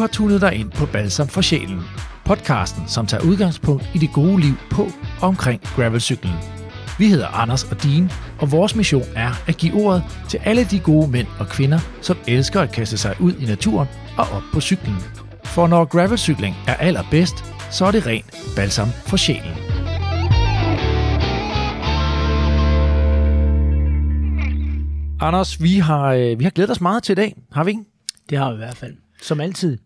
har tunet dig ind på Balsam for Sjælen. Podcasten, som tager udgangspunkt i det gode liv på og omkring gravelcyklen. Vi hedder Anders og Dean, og vores mission er at give ordet til alle de gode mænd og kvinder, som elsker at kaste sig ud i naturen og op på cyklen. For når gravelcykling er allerbedst, så er det rent balsam for sjælen. Anders, vi har, øh, vi har glædet os meget til i dag, har vi ikke? Det har vi i hvert fald. Som altid.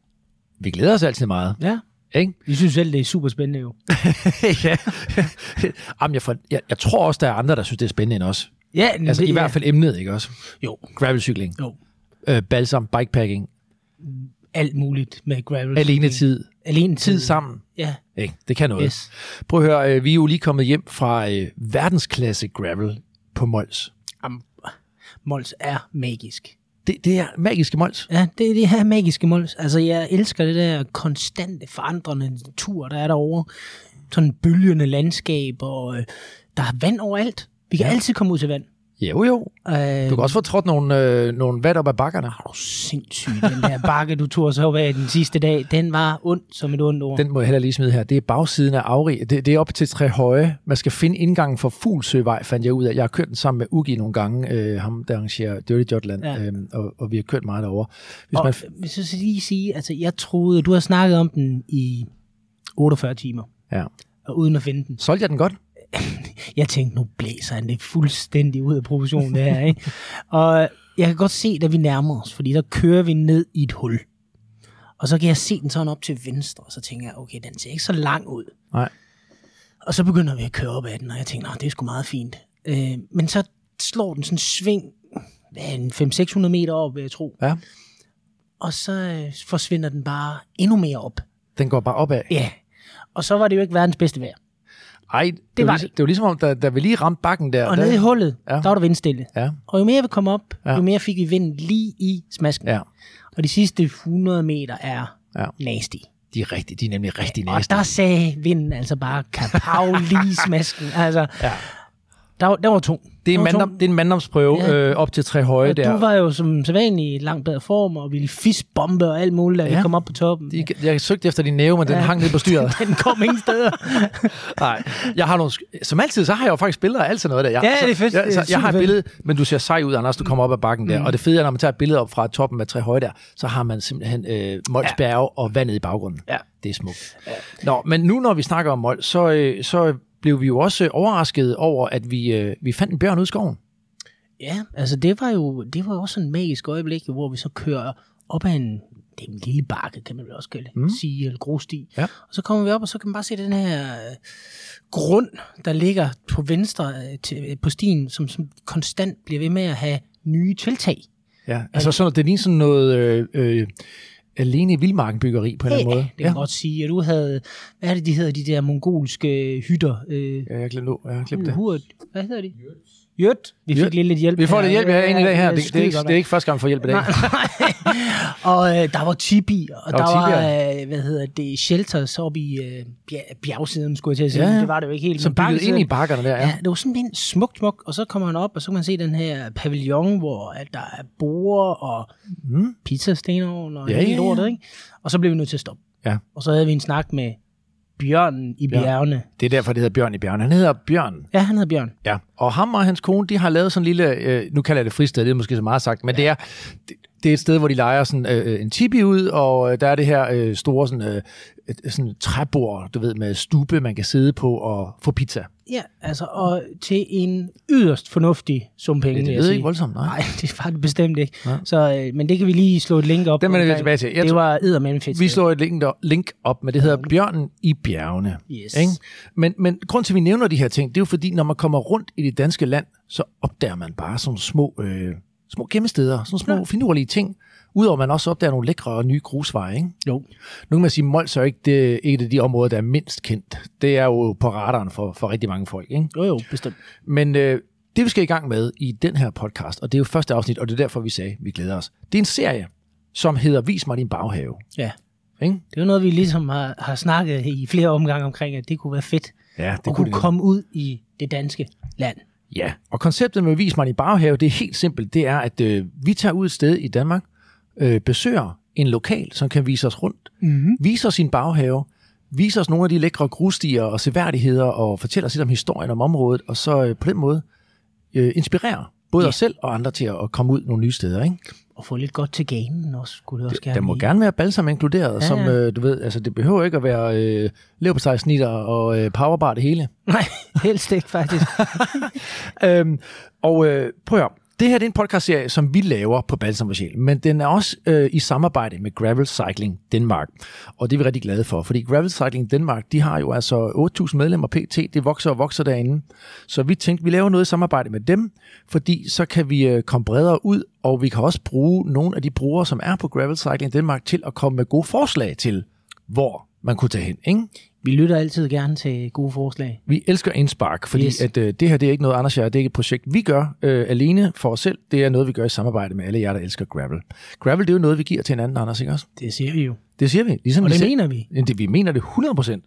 Vi glæder os altid meget, Ja. ikke? Vi synes selv, det er super spændende jo. ja. Jamen, jeg, for, jeg, jeg tror også, der er andre, der synes, det er spændende end os. Ja, Altså det, i hvert fald emnet, ikke også? Jo, Gravelcykling, jo. øh, balsam, bikepacking, Alt muligt med gravel. alene tid, Alene tid. tid sammen. Ja, Ikke? Det kan noget. yes. Prøv at høre, øh, vi er jo lige kommet hjem fra øh, verdensklasse gravel på Mols. Am, Mols er magisk. Det, det er magiske Mols. Ja, det er det her magiske Mols. Altså, jeg elsker det der konstante forandrende natur, der er derovre. Sådan bølgende landskab, og øh, der er vand overalt. Vi kan ja. altid komme ud til vand. Jo, jo. Øh, Du kan også få trådt nogle, øh, nogle vat op ad bakkerne. er du sindssyg, den der bakke, du tog så af den sidste dag, den var ond som et ondt ord. Den må jeg heller lige smide her. Det er bagsiden af Afrig. Det, det er op til tre høje. Man skal finde indgangen for Fuglsøvej, fandt jeg ud af. Jeg har kørt den sammen med Ugi nogle gange, øh, ham der arrangerer Dirty Jotland, Ja. øhm, og, og vi har kørt meget derovre. Hvis og man, hvis jeg skal lige sige, altså jeg troede, du har snakket om den i 48 timer, ja. og uden at finde den. Solgte jeg den godt? Jeg tænkte, nu blæser han det fuldstændig ud af proportion, det her, ikke? Og jeg kan godt se, da vi nærmer os, fordi der kører vi ned i et hul. Og så kan jeg se den sådan op til venstre, og så tænker jeg, okay, den ser ikke så lang ud. Nej. Og så begynder vi at køre op ad den, og jeg tænker, "Nå, det er sgu meget fint. Øh, men så slår den sådan en sving, hvad er den, 500-600 meter op, vil jeg tro. Ja. Og så øh, forsvinder den bare endnu mere op. Den går bare opad. Ja. Og så var det jo ikke verdens bedste vejr. Ej, det, det, var var, det var ligesom om, da, da vi lige ramte bakken der. Og der, nede i hullet, Ja. der var der vindstille. Ja, Og jo mere vi kom op, Ja. jo mere fik vi vind lige i smasken. ja, Og de sidste 100 meter er ja. nasty. De er, rigtig, de er nemlig rigtig Og næste. der sagde vinden altså bare kapav lige i smasken. Altså, Ja. Der, der var tung. Det er, en mandom, det er en manddomsprøve Ja. øh, op til tre høje Og der. du var jo som sædvanlig i langt bedre form, og ville fistbombe og alt muligt, da Ja. vi kom op på toppen. De, jeg søgte efter din næve, men den Ja. hang ned på styret. Den kom ingen steder. Nej, jeg har nogle, som altid, så har jeg jo faktisk billeder af alt sådan noget der. Jeg, Ja, så, det er fedt. Jeg, så, jeg har et billede, men du ser sej ud, Anders, du kommer op ad bakken der. Mm. Og det fede er, når man tager et billede op fra toppen af tre høje der, så har man simpelthen øh, Mols Ja. Og vandet i baggrunden. Ja. Det er smukt. Nå, men nu når vi snakker om Mols, så, øh, så blev vi jo også overrasket over, at vi, øh, vi fandt en bjørn ude i skoven. Ja, altså det var jo det var også sådan et magisk øjeblik, hvor vi så kører op ad en, det er en lille bakke, kan man vel også kalde Mm. mm. sige, eller grussti. Ja. Og så kommer vi op, og så kan man bare se den her øh, grund, der ligger på venstre øh, til, øh, på stien, som, som konstant bliver ved med at have nye tiltag. Ja, altså sådan, det ligner sådan noget øh, øh, alene i vildmarken byggeri på en eller anden måde. det kan ja. godt sige, at du havde, hvad er det, de hedder, de der mongolske hytter? Øh, Ja, jeg glemte, jeg har glemt det. Hurt, hvad hedder de? Jødt. Vi fik Jøt. lige lidt hjælp. Vi får lidt hjælp her ind i dag her. Det, det, er ikke, det er ikke første gang, vi får hjælp i dag. Nej, og øh, der var tibi, og Der der, var var, øh, hvad hedder det, shelters oppe i øh, bjerg, bjergsiden, skulle jeg til at sige. Ja. Det var det jo ikke helt. Som bygget ind i bakkerne der, ja. Ja, det var simpelthen smukt, smukt. Og så kommer han op, og så kan man se den her pavillon, hvor at der er borer og Mm. pizzastenovn og Ja, hele ja, ja. ikke? Og så blev vi nødt til at stoppe. Ja. Og så havde vi en snak med Bjørnen i Ja. bjergene. Det er derfor, det hedder Bjørn i bjergene. Han hedder Bjørn. Ja, han hedder Bjørn. Ja. Og ham og hans kone, de har lavet sådan en lille, øh, nu kalder jeg det fristed, det er måske så meget sagt, men ja. det, er, det, det er et sted, hvor de leger sådan øh, en tipi ud, og øh, der er det her øh, store sådan, øh, sådan træbord, du ved, med stube, man kan sidde på og få pizza. Ja, altså, og til en yderst fornuftig sum penge, Det lyder sige. ikke voldsomt, nej. Nej, det var det bestemt ikke. Nej. Så, øh, men det kan vi lige slå et link op. Den vender vi tilbage til. Jeg det var eddermame fedt. Vi slår et link, der, link op, men det hedder Bjørnen i bjergene. Yes. Ikke? Men, men grund til, at vi nævner de her ting, det er jo fordi, når man kommer rundt i det danske land, så opdager man bare sådan små, øh, små gemmesteder, sådan små ja. Finurlige ting. Udover at man også opdager nogle lækre og nye grusveje. Ikke? Jo. Nu kan man sige, at Mols er ikke det, et af de områder, der er mindst kendt. Det er jo på radaren for, for rigtig mange folk. Ikke? Jo, jo, bestemt. Men øh, det, vi skal i gang med i den her podcast, og det er jo første afsnit, og det er derfor, vi sagde, at vi glæder os. Det er en serie, som hedder Vis mig din baghave. Ja. Ikke? Det er jo noget, vi ligesom har, har snakket i flere omgange omkring, at det kunne være fedt Ja, det at kunne det. komme ud i det danske land. Ja, og konceptet med Vis mig din baghave, det er helt simpelt. Det er, at øh, vi tager ud et sted i Danmark, øh, besøger en lokal, som kan vise os rundt, Mm-hmm. vise os sin baghave, vise os nogle af de lækre grusstier og seværdigheder, og fortælle os lidt om historien om området, og så øh, på den måde øh, inspirere både Ja. os selv og andre til at komme ud nogle nye steder. Ikke? Og få lidt godt til ganen også, skulle det også gerne Der må blive. gerne være balsam inkluderet, Ja, som ja. øh, du ved, altså det behøver ikke at være øh, leverpostejsnitter og øh, powerbar det hele. Nej, helst ikke faktisk. Øhm, og øh, prøv at høre. Det her det er en podcastserie, som vi laver på Balsam og Sjæl, men den er også øh, i samarbejde med Gravel Cycling Denmark. Og det er vi rigtig glade for, fordi Gravel Cycling Denmark, de har jo altså 8.000 medlemmer pt. Det vokser og vokser derinde. Så vi tænkte, vi laver noget i samarbejde med dem, fordi så kan vi øh, komme bredere ud, og vi kan også bruge nogle af de brugere, som er på Gravel Cycling Denmark, til at komme med gode forslag til, hvor man kunne tage hen. Ikke? Vi lytter altid gerne til gode forslag. Vi elsker indspark, fordi Yes. at, øh, det her det er ikke noget, Anders og jeg, det er ikke et projekt, vi gør øh, alene for os selv. Det er noget, vi gør i samarbejde med alle jer, der elsker gravel. Gravel, det er jo noget, vi giver til hinanden, Anders, ikke også? Det siger vi jo. Det siger vi. Ligesom Og vi det selv- mener vi. det, vi mener det 100%.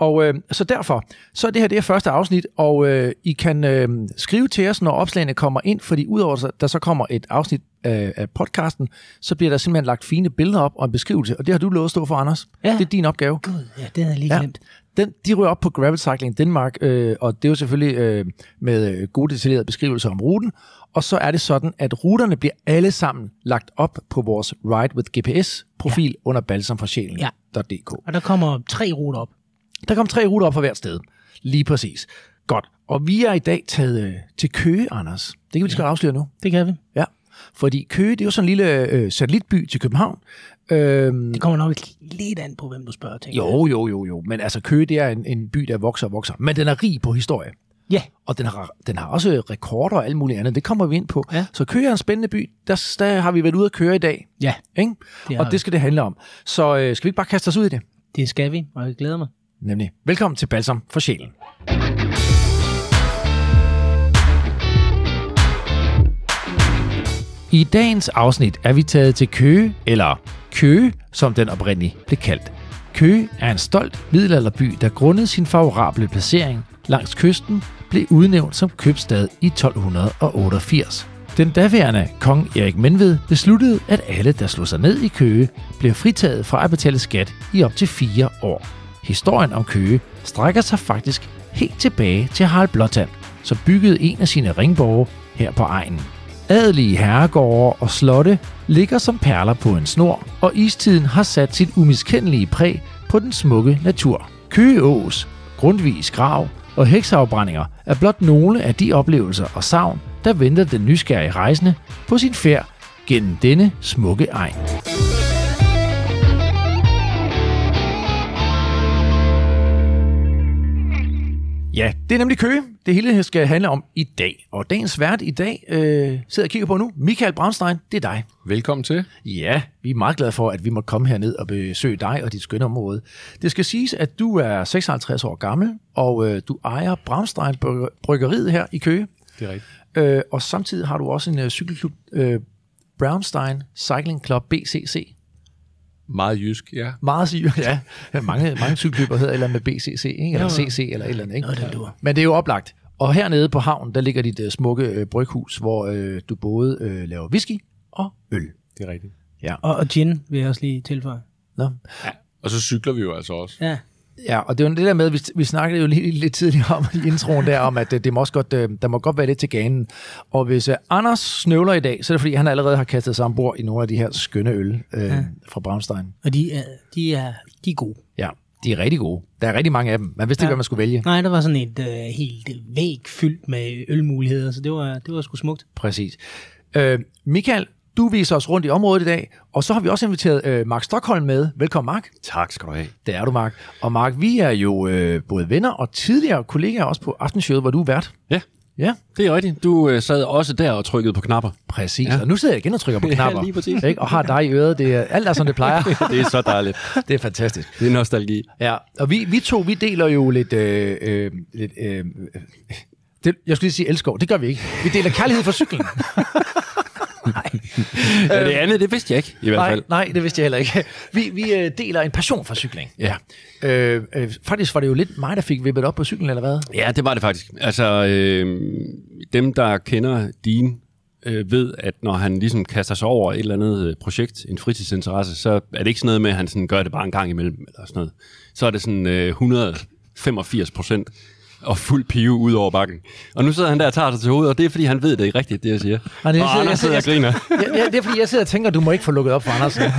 Og øh, så derfor, så er det her det er første afsnit, og øh, I kan øh, skrive til os, når opslagene kommer ind, fordi udover at der så kommer et afsnit af, af podcasten, så bliver der simpelthen lagt fine billeder op og en beskrivelse, og det har du lovet at stå for, Anders. Ja. Det er din opgave. Gud, ja, det havde jeg lige Ja. glemt. Den, de ryger op på Gravel Cycling Denmark, øh, og det er jo selvfølgelig øh, med øh, gode detaljerede beskrivelser om ruten. Og så er det sådan, at ruterne bliver alle sammen lagt op på vores Ride with GPS-profil ja. under balsamforsjælen.dk. Og der kommer tre ruter op. Der kom tre ruter op fra hvert sted. Lige præcis. Godt. Og vi er i dag taget øh, til Køge, Anders. Det kan vi ja. afsløre nu. Det kan vi. Ja. Fordi Køge, det er jo sådan en lille øh, satellitby til København. Øhm, Det kommer nok lidt an på, hvem du spørger til. jo, jo, jo, jo. Men altså Køge, det er en, en by, der vokser og vokser. Men den er rig på historie. Ja, Og den har, den har også rekorder og alt muligt andet. Det kommer vi ind på. Ja. Så Køge er en spændende by. Der, der har vi været ude at køre i dag. ja, Ikke? Det og det skal det handle om. Så øh, skal vi ikke bare kaste os ud i det? det skal vi, og jeg glæder mig. Nemlig. Velkommen til Balsam for Sjælen. I dagens afsnit er vi taget til Køge, eller Køge, som den oprindeligt blev kaldt. Køge er en stolt middelalderby, der grundet sin favorable placering langs kysten blev udnævnt som købstad i 1288. Den daværende kong Erik Menved besluttede, at alle, der slog sig ned i Køge, blev fritaget fra at betale skat i op til fire år. Historien om Køge strækker sig faktisk helt tilbage til Harald Blåtand, som byggede en af sine ringborge her på egnen. Adelige herregårde og slotte ligger som perler på en snor, og istiden har sat sit umiskendelige præg på den smukke natur. Køgeås, Grundtvigs grav og hekseafbrændinger er blot nogle af de oplevelser og savn, der venter den nysgerrige rejsende på sin færd gennem denne smukke egen. Ja, det er nemlig Køge. Det hele skal handle om i dag. Og dagens vært i dag øh, sidder og kigger på nu. Michael Braunstein, det er dig. Velkommen til. Ja, vi er meget glade for, at vi måtte komme herned og besøge dig og dit skønne område. Det skal siges, at du er 56 år gammel, og øh, du ejer Braunstein Bryg- Bryggeriet her i Køge. Det er rigtigt. Øh, og samtidig har du også en øh, cykelklub, øh, Brownstein Cycling Club BCC. Meget jysk, ja. Meget syg, ja. mange, mange cykelklubber hedder eller med BCC, ikke? eller CC eller et eller andet. Ikke? Der dur. Men det er jo oplagt. Og hernede på havnen, der ligger dit uh, smukke øh, bryghus, hvor øh, du både øh, laver whisky og øl. Det er rigtigt. Ja. Og, og gin vil jeg også lige tilføje. Nå. Og så cykler vi jo altså også. Ja, Ja, og det var det der med, vi, vi snakkede jo lige lidt tidligere om i introen der, om at det, det må også godt, øh, der må godt være lidt til ganen. Og hvis uh, Anders snøvler i dag, så er det fordi, han allerede har kastet sig ombord i nogle af de her skønne øl øh, ja. fra Braunstein. og de er, de er, de er gode. Ja, de er rigtig gode. Der er rigtig mange af dem. Man vidste ikke, Ja. hvad man skulle vælge. Nej, der var sådan et øh, helt væg fyldt med ølmuligheder, så det var, det var sgu smukt. Præcis. Øh, Michael, du viser os rundt i området i dag, og så har vi også inviteret øh, Mark Stockholm med. Velkommen, Mark. Tak skal du have. Det er du, Mark. Og Mark, vi er jo øh, både venner og tidligere kollegaer også på Aftenshowet, hvor du er vært. Ja, Ja, det er rigtigt. Du øh, sad også der og trykkede på knapper. præcis. Ja. Ja. Og nu sidder jeg igen og trykker på Ja, knapper. lige præcis. Ikke? Og har dig i øret. Det er, alt er, som det plejer. det er så dejligt. det er fantastisk. Det er nostalgi. Ja, og vi, vi to, vi deler jo lidt... Øh, øh, lidt øh, øh, det, jeg skulle lige sige elskov. Det gør vi ikke. Vi deler kærlighed for cyklen. Ja, det andet, det vidste jeg ikke, i hvert Nej, fald. nej, det vidste jeg heller ikke. Vi, vi øh, deler en passion for cykling. Ja. Øh, øh, faktisk var det jo lidt mig, der fik vippet op på cyklen, eller hvad? Ja, det var det faktisk. Altså, øh, dem, der kender din øh, ved, at når han ligesom kaster sig over et eller andet øh, projekt, en fritidsinteresse, så er det ikke sådan noget med, at han sådan gør det bare en gang imellem, eller sådan noget. Så er det sådan øh, 185 procent og fuld pive ud over bakken. Og nu sidder han der og tager sig til hovedet, og det er, fordi han ved det er rigtigt, det jeg siger. Det- og jeg- Anders jeg- sidder og jeg- griner. Ja, det, det er fordi, jeg sidder og tænker, at du må ikke få lukket op for Andersen.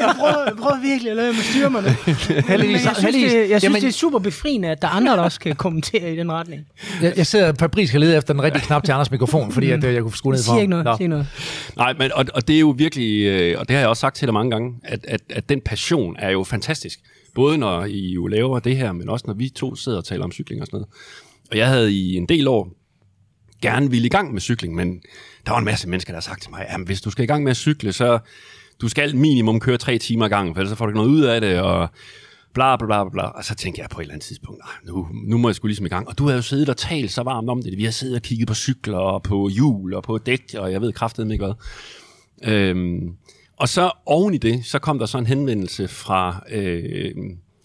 Jeg prøver, jeg prøver virkelig at lade med styre mig nu. Heldigvis- jeg synes, heldigvis- det, jeg synes Jamen- det er super befriende, at der er andre, der også kan kommentere i den retning. Jeg, jeg sidder Fabrice skal lede efter den rigtige knap til Anders mikrofon, fordi at, øh, jeg kunne få skruet ned for Sig ikke ham. noget, sig Nå. noget. Nej, men, og, og det er jo virkelig, øh, og det har jeg også sagt til dig mange gange, at, at, at den passion er jo fantastisk. Både når I jo laver det her, men også når vi to sidder og taler om cykling og sådan noget. Og jeg havde i en del år gerne ville i gang med cykling, men der var en masse mennesker, der har sagt til mig, at hvis du skal i gang med at cykle, så du skal minimum køre tre timer i gangen, for ellers så får du ikke noget ud af det, og bla bla bla bla. Og så tænkte jeg på et eller andet tidspunkt, nu, nu må jeg skulle ligesom i gang. Og du har jo siddet og talt så varmt om det. Vi har siddet og kigget på cykler, og på hjul, og på dæk, og jeg ved kraftedeme ikke hvad. Øhm, og så oven i det, så kom der så en henvendelse fra øh,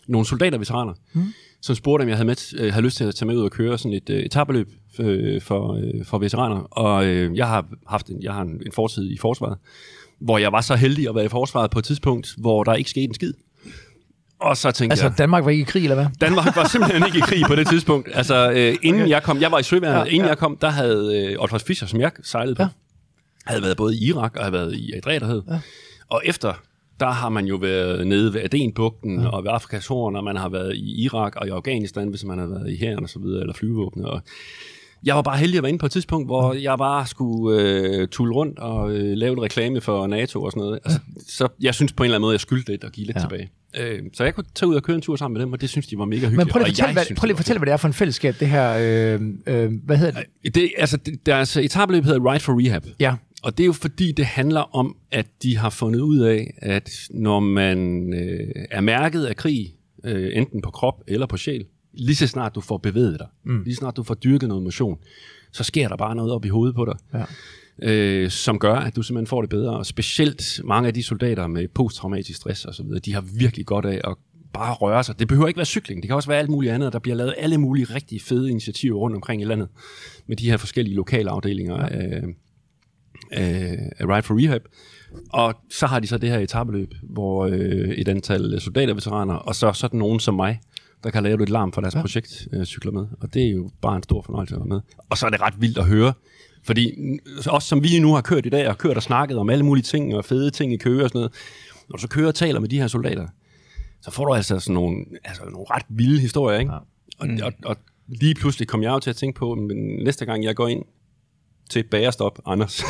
nogle soldaterveteraner, mm. som spurgte, om jeg havde, med, øh, havde lyst til at tage med ud og køre sådan et øh, etabeløb øh, for, øh, for veteraner. Og øh, jeg har haft en, jeg har en, en fortid i forsvaret, hvor jeg var så heldig at være i forsvaret på et tidspunkt, hvor der ikke skete en skid. Og så tænkte Altså, jeg... Danmark var ikke i krig, eller hvad? Danmark var simpelthen ikke i krig på det tidspunkt. Altså, øh, inden okay. jeg kom, jeg var i Søværnet, ja, inden ja. jeg kom, der havde øh, Otto Fischer, som jeg sejlede på, Ja. Ja. havde været både i Irak og havde været i Adræterhed. Ja. Og efter, der har man jo været nede ved Adenbugten ja. og ved Afrikas Horn, og man har været i Irak og i Afghanistan, hvis man har været i hæren og så videre, eller flyvåbnet. Og jeg var bare heldig at være inde på et tidspunkt, hvor jeg bare skulle øh, tulle rundt og øh, lave en reklame for NATO og sådan noget. Altså, så jeg synes på en eller anden måde, jeg skyldte lidt og give lidt Ja. ja. tilbage. Øh, så jeg kunne tage ud og køre en tur sammen med dem, og det synes de var mega hyggeligt. Men prøv lige og at fortælle, jeg hvad, synes, prøv lige fortælle, hvad det er for en fællesskab, det her... Øh, øh, hvad hedder det? det, altså, det, deres etabeløb hedder Ride for Rehab. Ja. Og det er jo fordi, det handler om, at de har fundet ud af, at når man øh, er mærket af krig, øh, enten på krop eller på sjæl, lige så snart du får bevæget dig, mm. lige så snart du får dyrket noget motion, så sker der bare noget op i hovedet på dig, Ja. øh, som gør, at du simpelthen får det bedre. Og specielt mange af de soldater med posttraumatisk stress og så videre, de har virkelig godt af at bare røre sig. Det behøver ikke være cykling, det kan også være alt muligt andet. Der bliver lavet alle mulige rigtig fede initiativer rundt omkring i landet med de her forskellige lokale afdelinger af, af, af Ride for Rehab. Og så har de så det her etabeløb, hvor øh, et antal soldaterveteraner, og så sådan nogen som mig, der kan lave lidt larm for deres ja. projekt, øh, cykler med. Og det er jo bare en stor fornøjelse at være med. Og så er det ret vildt at høre, fordi mm, også som vi nu har kørt i dag, og kørt og snakket om alle mulige ting, og fede ting i køer og sådan noget, når du så kører og taler med de her soldater, så får du altså sådan nogle, altså nogle ret vilde historier, ikke? Ja. Og, og, og lige pludselig kom jeg jo til at tænke på, men næste gang jeg går ind til bagerstop, Anders,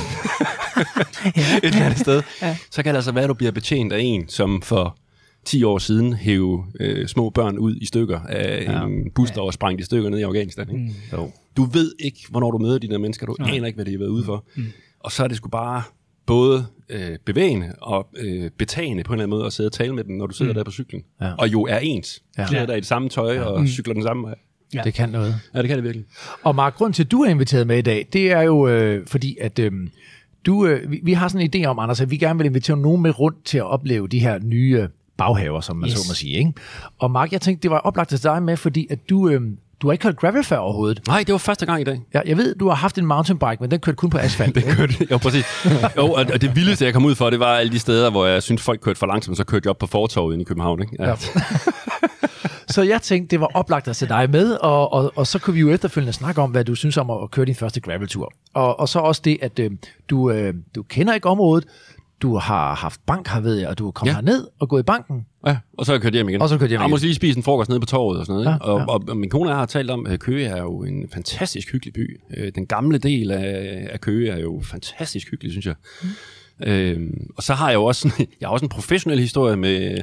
et eller andet sted, ja. så kan det altså være, at du bliver betjent af en, som for 10 år siden hæve øh, små børn ud i stykker af ja. en bus, der var sprængt i stykker ned i Afghanistan. Ikke? Mm. Jo. Du ved ikke, hvornår du møder de der mennesker. Du aner ikke, hvad de har været ude for. Mm. Og så er det sgu bare både øh, bevægende og øh, betagende på en eller anden måde at sidde og tale med dem, når du sidder mm. der på cyklen. Ja. Og jo er ens. Ja. Ja. Klæder dig i det samme tøj og cykler den samme vej. Ja. Det kan noget. Ja, det kan det virkelig. Og Mark, grund til, at du er inviteret med i dag, det er jo øh, fordi, at øh, du, øh, vi, vi har sådan en idé om, Anders, at vi gerne vil invitere nogen med rundt til at opleve de her nye baghaver, som man. Yes. så må sige. Ikke? Og Mark, jeg tænkte, det var oplagt til dig med, fordi at du, øh, du har ikke kørt gravel før overhovedet. Nej, det var første gang i dag. Ja, jeg ved, du har haft en mountainbike, men den kørte kun på asfalt. Det kørte, jo, præcis. Jo, og og det vildeste, jeg kom ud for, det var alle de steder, hvor jeg synes folk kørte for langsomt, så kørte jeg op på fortorvet i København. Ikke? Ja. Ja. Så jeg tænkte, det var oplagt at sætte dig med, og, og, og så kunne vi jo efterfølgende snakke om, hvad du synes om at køre din første graveltur. Og, og så også det, at øh, du, øh, du kender ikke området, du har haft bank her, ved jeg, og du er kommet ja. Herned og gået i banken. Ja, og så er jeg kørt hjem igen. Og så er du kørt hjem Jeg igen. må lige spise en frokost nede på torvet og sådan noget. Ja, og, ja. og, og, min kone jeg har talt om, at Køge er jo en fantastisk hyggelig by. Øh, Den gamle del af, af Køge er jo fantastisk hyggelig, synes jeg. Mm. Øhm, og så har jeg jo også, jeg har også en professionel historie med,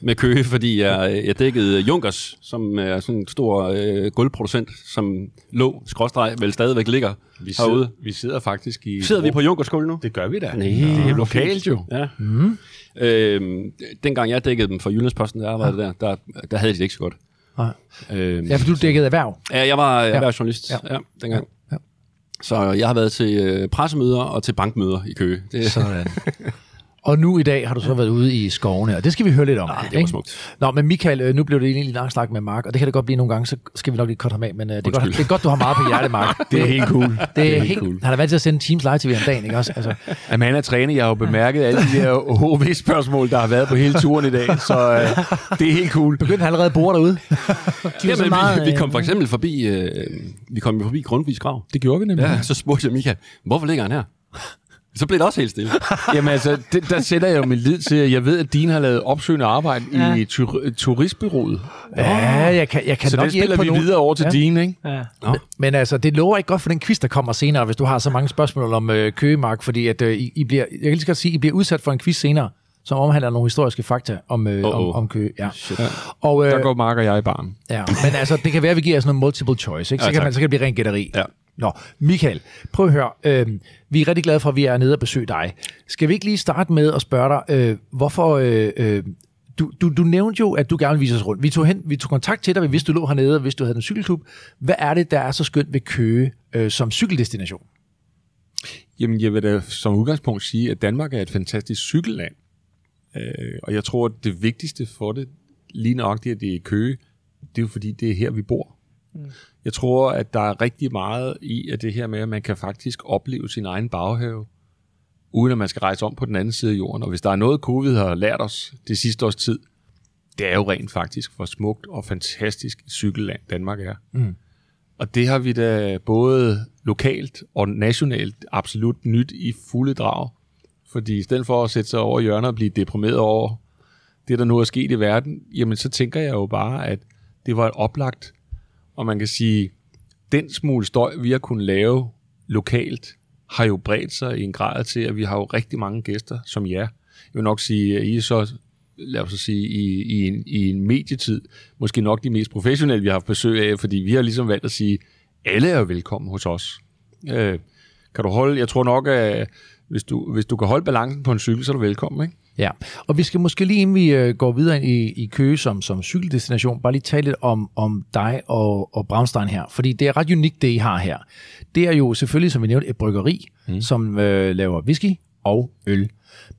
med Køge, fordi jeg, jeg dækkede Junkers, som er sådan en stor øh, gulvproducent, som lå, skråstreg, vel stadigvæk ligger Vi herude. sidder, vi sidder faktisk i... Sidder vi på Junkers gulv nu? Det gør vi da. Nej, det er lokalt jo. Ja. Mm. Øhm, dengang jeg dækkede dem for Jyllandsposten, der arbejdede der, der, der havde de det ikke så godt. Nej. Øhm, Ja, for du dækkede erhverv. ja, jeg var erhvervsjournalist Ja. ja. Ja, dengang. Ja. Så jeg har været til øh, pressemøder og til bankmøder i Køge. Det, Sådan. Og nu i dag har du så været ude i skovene, og det skal vi høre lidt om. Ah, det var ikke? smukt. Nå, men Michael, øh, nu blev det egentlig en lang snak med Mark, og det kan det godt blive nogle gange, så skal vi nok lige korte ham af, men uh, det, er godt, det er godt, du har meget på hjertet, Mark. Det er helt cool. Det er helt cool. Han har været til at sende Teams Live TV om dagen, ikke også? Altså, Jamen, han er træner. Jeg har jo bemærket alle de der OHV-spørgsmål, der har været på hele turen i dag, så øh, det er helt cool. begyndte han allerede at bore derude? De Jamen, meget, vi, vi kom for eksempel forbi, øh, vi kom forbi Grundtvigs grav. Det gjorde vi nemlig. Ja, så spurgte jeg Mika, hvorfor ligger han her? Så blev det også helt stille. Jamen altså, det, der sætter jeg jo min lid til, at jeg ved, at Dine har lavet opsøgende arbejde Ja. i tur, turistbyrået. Ja, jeg kan, jeg kan Så nok det spiller vi videre over til Ja. Dine, ikke? Ja. Nå. Men altså, det lover ikke godt for den quiz, der kommer senere, hvis du har så mange spørgsmål om øh, Køgemark, fordi at, øh, I, I bliver, jeg kan lige godt sige, I bliver udsat for en quiz senere, som omhandler nogle historiske fakta om, øh, om, om Køge. Ja. Shit. Og, øh, Der går Mark og jeg i barn. ja, men altså, det kan være, at vi giver sådan noget multiple choice, ikke? Så, Ja, kan man, så kan det blive rent gætteri. Ja. Nå, Michael, prøv at høre. Øh, vi er rigtig glade for, at vi er nede og besøge dig. Skal vi ikke lige starte med at spørge dig, øh, hvorfor... Øh, øh, du, du, du nævnte jo, at du gerne vil vise os rundt. Vi tog, hen, vi tog kontakt til dig, vi vidste, du lå hernede, og hvis du havde en cykelklub. Hvad er det, der er så skønt ved Køge øh, som cykeldestination? Jamen, jeg vil da som udgangspunkt sige, at Danmark er et fantastisk cykelland. Øh, og jeg tror, at det vigtigste for det, lige nøjagtigt, at det er Køge, det er jo fordi, det er her, vi bor. Mm. Jeg tror, at der er rigtig meget i at det her med, at man kan faktisk opleve sin egen baghave, uden at man skal rejse om på den anden side af jorden. Og hvis der er noget, covid har lært os det sidste års tid, det er jo rent faktisk, hvor smukt og fantastisk cykelland Danmark er. Mm. Og det har vi da både lokalt og nationalt absolut nyt i fulde drag. Fordi i stedet for at sætte sig over i hjørnet og blive deprimeret over det, der nu er sket i verden, jamen så tænker jeg jo bare, at det var et oplagt, og man kan sige, den smule støj, vi har kunnet lave lokalt, har jo bredt sig i en grad til, at vi har jo rigtig mange gæster som jer. Jeg vil nok sige, at I er så, lad os så sige, i, i, en, i en medietid, måske nok de mest professionelle, vi har haft besøg af, fordi vi har ligesom valgt at sige, alle er velkommen hos os. Øh, kan du holde, jeg tror nok, at hvis du, hvis du kan holde balancen på en cykel, så er du velkommen, ikke? Ja, og vi skal måske lige, inden vi øh, går videre ind i, i Køge som, som cykeldestination, bare lige tale lidt om, om dig og, og Braunstein her. Fordi det er ret unikt, det I har her. Det er jo selvfølgelig, som vi nævnte, et bryggeri, mm. som øh, laver whisky og øl.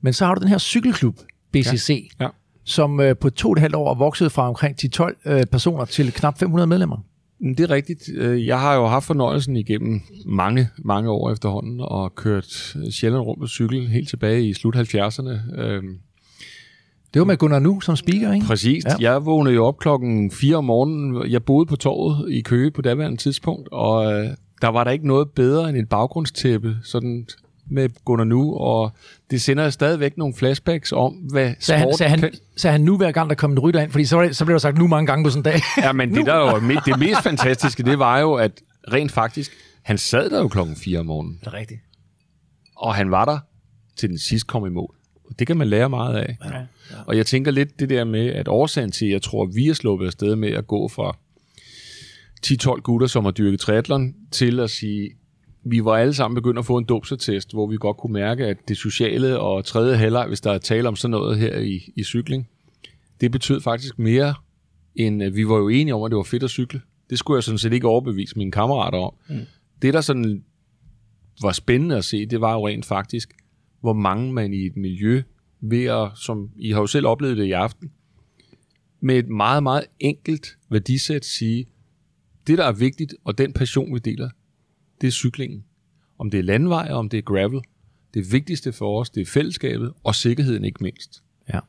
Men så har du den her cykelklub, BCC, Ja. som øh, på to og et halvt år er vokset fra omkring 10-12 øh, personer til knap 500 medlemmer. Det er rigtigt. Øh, Jeg har jo haft fornøjelsen igennem mange, mange år efterhånden og kørt øh, sjældent rundt på cykel helt tilbage i slut 70'erne. Øhm, Det var med Gunnar Nu som speaker, ikke? Præcis. Ja. Jeg vågnede jo op klokken 4 om morgenen. Jeg boede på torvet i Køge på daværende tidspunkt, og øh, der var der ikke noget bedre end et baggrundstæppe, sådan med Gunnar Nu, og det sender stadigvæk nogle flashbacks om, hvad Sagde han, sport sagde, han, kan. sagde han nu hver gang, der kom en rytter ind? Fordi så, var det, så blev der sagt nu mange gange på sådan en dag. Ja, men det, der jo er det mest fantastiske, det var jo, at rent faktisk, han sad der jo klokken 4 om morgenen, det er rigtigt. og han var der til den sidst kom i mål. Og det kan man lære meget af. Ja. Og jeg tænker lidt det der med, at årsagen til, at jeg tror, at vi er sluppet afsted med at gå fra 10-12 gutter, som har dyrket triathlon, til at sige, vi var alle sammen begyndt at få en dopsetest, hvor vi godt kunne mærke, at det sociale og tredje halvleg, hvis der er tale om sådan noget her i, i cykling, det betød faktisk mere, end at vi var jo enige om, at det var fedt at cykle. Det skulle jeg sådan set ikke overbevise mine kammerater om. Mm. Det, der sådan var spændende at se, det var jo rent faktisk, hvor mange man i et miljø ved at, som I har jo selv oplevet det i aften, med et meget, meget enkelt værdisæt sige, det der er vigtigt, og den passion vi deler, det er cyklingen. Om det er landvej, og om det er gravel. Det vigtigste for os, det er fællesskabet, og sikkerheden ikke mindst. Ja.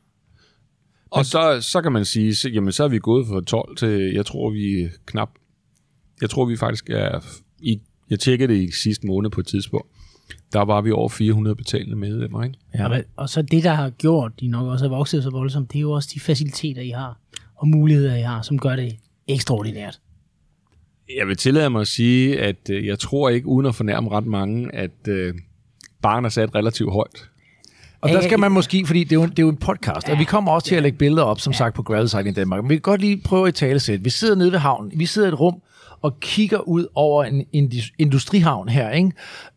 Og så, så kan man sige, så, jamen så er vi gået fra 12 til, jeg tror vi er knap, jeg tror vi faktisk er, i, jeg tjekkede det i sidste måned på et tidspunkt, der var vi over 400 betalende medlemmer, ikke? Ja. Og, og så det, der har gjort, de nok også har vokset så voldsomt, det er jo også de faciliteter, I har, og muligheder, I har, som gør det ekstraordinært. Jeg vil tillade mig at sige, at øh, jeg tror ikke, uden at fornærme ret mange, at øh, barn er sat relativt højt. Og der skal man måske, fordi det er jo, det er jo en podcast, og vi kommer også til at lægge billeder op, som sagt, på Gravel Cycling Danmark. Men vi kan godt lige prøve at tale sæt. Vi sidder nede ved havnen, vi sidder i et rum og kigger ud over en indus- industrihavn her, ikke?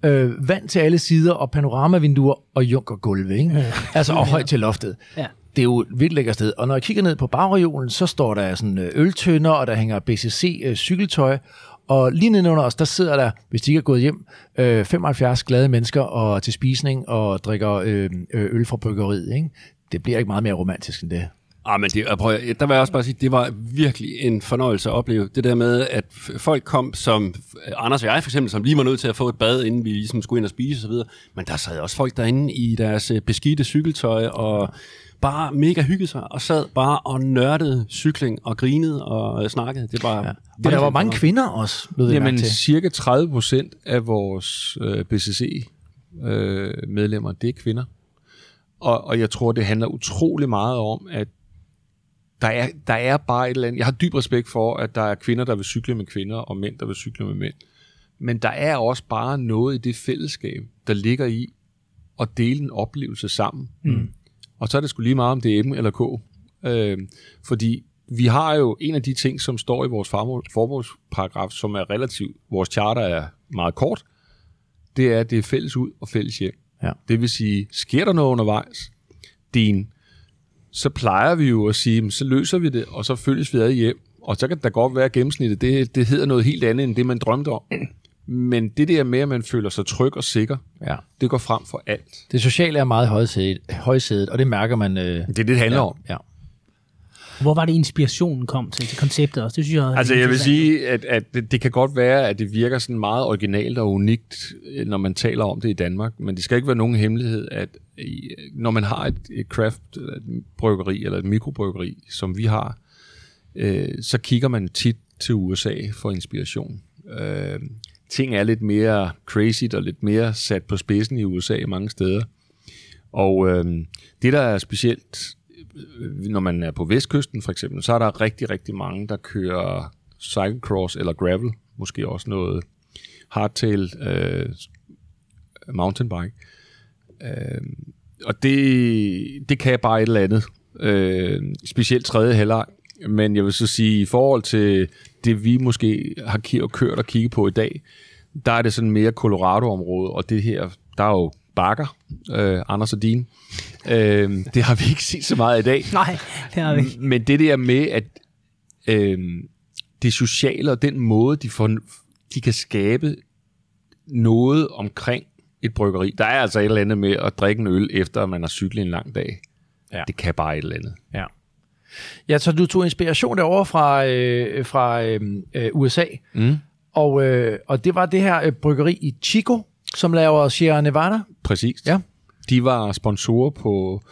Øh, vand til alle sider, og panoramavinduer og junkergulve, ikke? Altså, og højt til loftet. Ja. Det er jo et vildt lækkert sted. Og når jeg kigger ned på bagreolen, så står der sådan øh, øltønder, og der hænger BCC-cykeltøj. Øh, og lige nedenunder os, der sidder der, hvis de ikke er gået hjem, øh, 75 glade mennesker og til spisning og drikker øh, øh, øl fra bryggeriet. Ikke? Det bliver ikke meget mere romantisk end det. Ah, men det, prøv, der var jeg også bare sige, det var virkelig en fornøjelse at opleve. Det der med, at folk kom som, Anders og jeg for eksempel, som lige var nødt til at få et bad, inden vi ligesom skulle ind og spise osv. Men der sad også folk derinde i deres beskidte cykeltøj og bare mega hyggede sig, og sad bare og nørdede cykling og grinede og øh, snakkede. Det var ja. Og der var mange kvinder også, lød vi Jamen, til. cirka 30 procent af vores øh, BCC-medlemmer, det er kvinder. Og, og jeg tror, det handler utrolig meget om, at der er, der er bare et eller andet... Jeg har dyb respekt for, at der er kvinder, der vil cykle med kvinder, og mænd, der vil cykle med mænd. Men der er også bare noget i det fællesskab, der ligger i at dele en oplevelse sammen. Mm. Og så er det sgu lige meget, om det er M eller K. Øh, fordi vi har jo en af de ting, som står i vores formål- formålsparagraf, som er relativt, vores charter er meget kort, det er, at det er fælles ud og fælles hjem. Ja. Det vil sige, sker der noget undervejs, din, så plejer vi jo at sige, "Men så løser vi det, og så følges vi ad hjem. Og så kan det da godt være, at gennemsnittet, det, det hedder noget helt andet, end det man drømte om. Men det der med, at man føler sig tryg og sikker, Ja. det går frem for alt. Det sociale er meget højsædet, højsædet og det mærker man... Øh, Det er det, det handler ja, om. Ja. Hvor var det inspirationen kom til, til konceptet også? Det synes jeg er Altså, jeg vil sige, at, at det, det kan godt være, at det virker sådan meget originalt og unikt, øh, når man taler om det i Danmark, men det skal ikke være nogen hemmelighed, at når man har et, et craft eller et bryggeri eller et mikrobryggeri, som vi har, øh, så kigger man tit til USA for inspiration. Øh, ting er lidt mere crazy og lidt mere sat på spidsen i USA mange steder. Og øh, det, der er specielt øh, når man er på vestkysten for eksempel, så er der rigtig, rigtig mange, der kører cyclecross eller gravel, måske også noget hardtail øh, mountainbike. Øh, og det, det kan bare et eller andet. Øh, specielt tredje halvleg. Men jeg vil så sige, i forhold til det, vi måske har kørt og kigget på i dag, der er det sådan mere Colorado-område, og det her, der er jo bakker, øh, Anders og Dine. Øh, det har vi ikke set så meget i dag. Nej, det har vi ikke. Men det der med, at øh, det sociale og den måde, de, får, de kan skabe noget omkring et bryggeri. Der er altså et eller andet med at drikke en øl, efter man har cyklet en lang dag. Ja. Det kan bare et eller andet. Ja. Ja, så du tog inspiration derovre fra, øh, fra øh, øh, USA, Mm. og, øh, og det var det her øh, bryggeri i Chico, som laver Sierra Nevada. Præcis. Ja. De var sponsorer på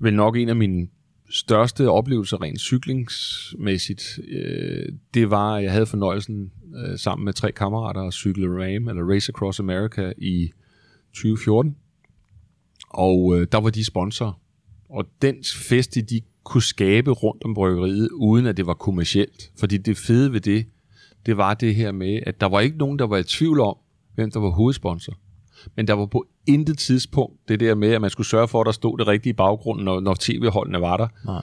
vel nok en af mine største oplevelser rent cyklingsmæssigt. Øh, det var, at jeg havde fornøjelsen øh, sammen med tre kammerater at cykle RAM, eller Race Across America i 2014. Og øh, der var de sponsor. Og den fest, de kunne skabe rundt om bryggeriet, uden at det var kommercielt. Fordi det fede ved det, det var det her med, at der var ikke nogen, der var i tvivl om, hvem der var hovedsponsor. Men der var på intet tidspunkt det der med, at man skulle sørge for, at der stod det rigtige i baggrunden, når, når tv-holdene var der. Nej.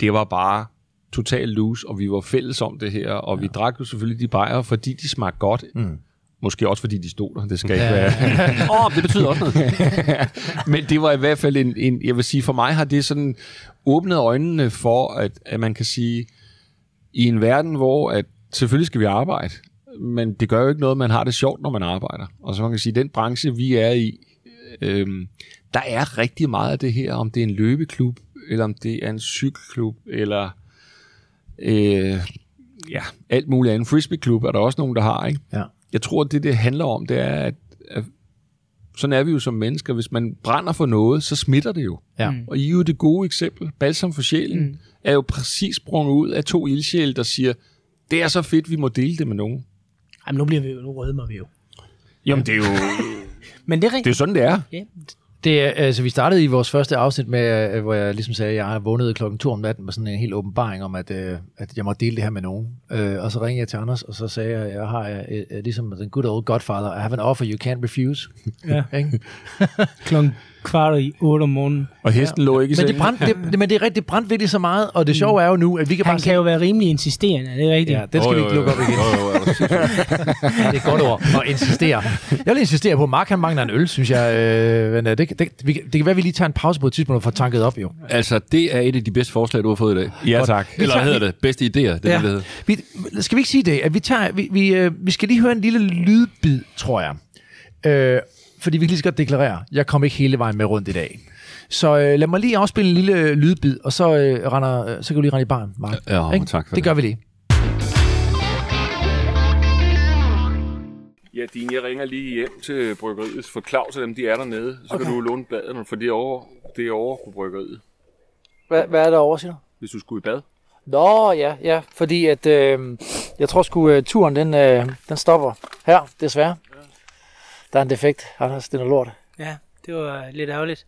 Det var bare total loose, og vi var fælles om det her, og ja. vi drak jo selvfølgelig de bajer, fordi de smagte godt. Mm. Måske også fordi de stod der, det skal ikke være. Åh, oh, det betyder også noget. Men det var i hvert fald en, en, jeg vil sige, for mig har det sådan åbnet øjnene for, at, at man kan sige, i en verden, hvor at selvfølgelig skal vi arbejde, men det gør jo ikke noget, man har det sjovt, når man arbejder. Og så man kan sige, den branche, vi er i, øhm, der er rigtig meget af det her, om det er en løbeklub, eller om det er en cykelklub, eller øh, ja, alt muligt andet. Frisbeeklub er der også nogen, der har, ikke? Ja. Jeg tror, at det, det handler om, det er, at, at sådan er vi jo som mennesker. Hvis man brænder for noget, så smitter det jo. Ja. Mm. Og I er jo det gode eksempel. Balsam for sjælen mm. er jo præcis sprunget ud af to ildsjæle, der siger, det er så fedt, vi må dele det med nogen. Jamen, nu, bliver vi, jo- nu rødmer vi jo. Jamen, det er jo, Men det er det er rigtigt. sådan, det er. Ja, Det er, altså, vi startede i vores første afsnit med, øh, hvor jeg ligesom sagde, at jeg har vågnet klokken 2 om natten med sådan en helt åbenbaring om, at, øh, at jeg må dele det her med nogen. Øh, og så ringede jeg til Anders, og så sagde jeg, at jeg har ligesom den good old godfather, I have an offer you can't refuse. ja. Klokken kvart i 8 om morgenen. Og hesten lå ikke i Men det, brændte, det, men det er rigtigt, det brændte virkelig så meget, og det sjove er jo nu, at vi kan Han bare kan jo være rimelig insisterende, er det rigtigt? Ja, den skal vi ikke lukke op igen. Er du sindssyg? Ja, det er et godt ord, at insistere. Jeg vil insistere på, at Mark han mangler en øl, synes jeg. Øh, men, det, det, vi, kan- det kan være, at vi lige tager en pause på et tidspunkt og får tanket op, jo. altså, det er et af de bedste forslag, du har fået i dag. Ja, tak. Eller tager- hvad hedder det? Bedste idéer, det er Ja. det, det hedder. Vi, skal vi ikke sige det? At vi, tager, vi, vi, øh, vi skal lige høre en lille lydbid, tror jeg. Øh, fordi vi kan lige så godt deklarere, jeg kom ikke hele vejen med rundt i dag. Så øh, lad mig lige afspille en lille øh, lydbid, og så, øh, render, øh, så kan du lige rende i barn, Mark. Ja, Ikke? tak for det det. gør vi lige. Ja, din, jeg ringer lige hjem til bryggeriet, for Claus og dem, de er dernede. Så okay. kan du låne baderne, for det er over, det er over på bryggeriet, Hvad, hvad er der over, siger du? hvis du skulle i bad. Nå, ja, ja, fordi at, øh, jeg tror sgu, øh, turen den, øh, den stopper her, desværre. Der er en defekt, Anders, den er lort. Ja, det var lidt ærgerligt.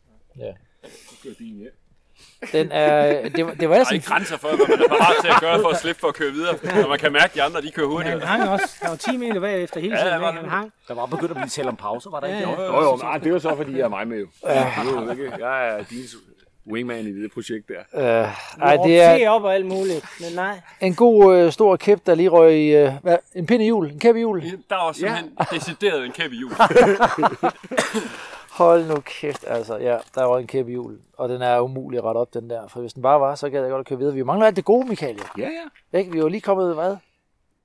Den er, det, var- det var ellers en, grænser for, hvad man er parat til at gøre for at slippe for at køre videre. Når man kan mærke, at de andre de kører Men hurtigere. han hang også. Han var 10 meter bagefter hele Ja, tiden. det var det. han hang. Der var begyndt at blive talt om pauser, var der ikke? Ja, det? ja. Jo, jo, nej, det er jo så, fordi jeg er mig med jo. Ja. Det er jo ikke, jeg er din wingman i det projekt der. øh, ej, det er op og alt muligt, men nej. en god øh, stor kæp, der lige røg i, øh, hvad, en pind i jul, en kæp i jul. Der var simpelthen ja. decideret en kæp i jul. Hold nu kæft, altså, ja, der var en kæp i jul, og den er umulig at rette op, den der, for hvis den bare var, så gad jeg godt at køre videre. Vi mangler alt det gode, Michael. Ja, ja. Ikke? Vi er jo lige kommet, hvad?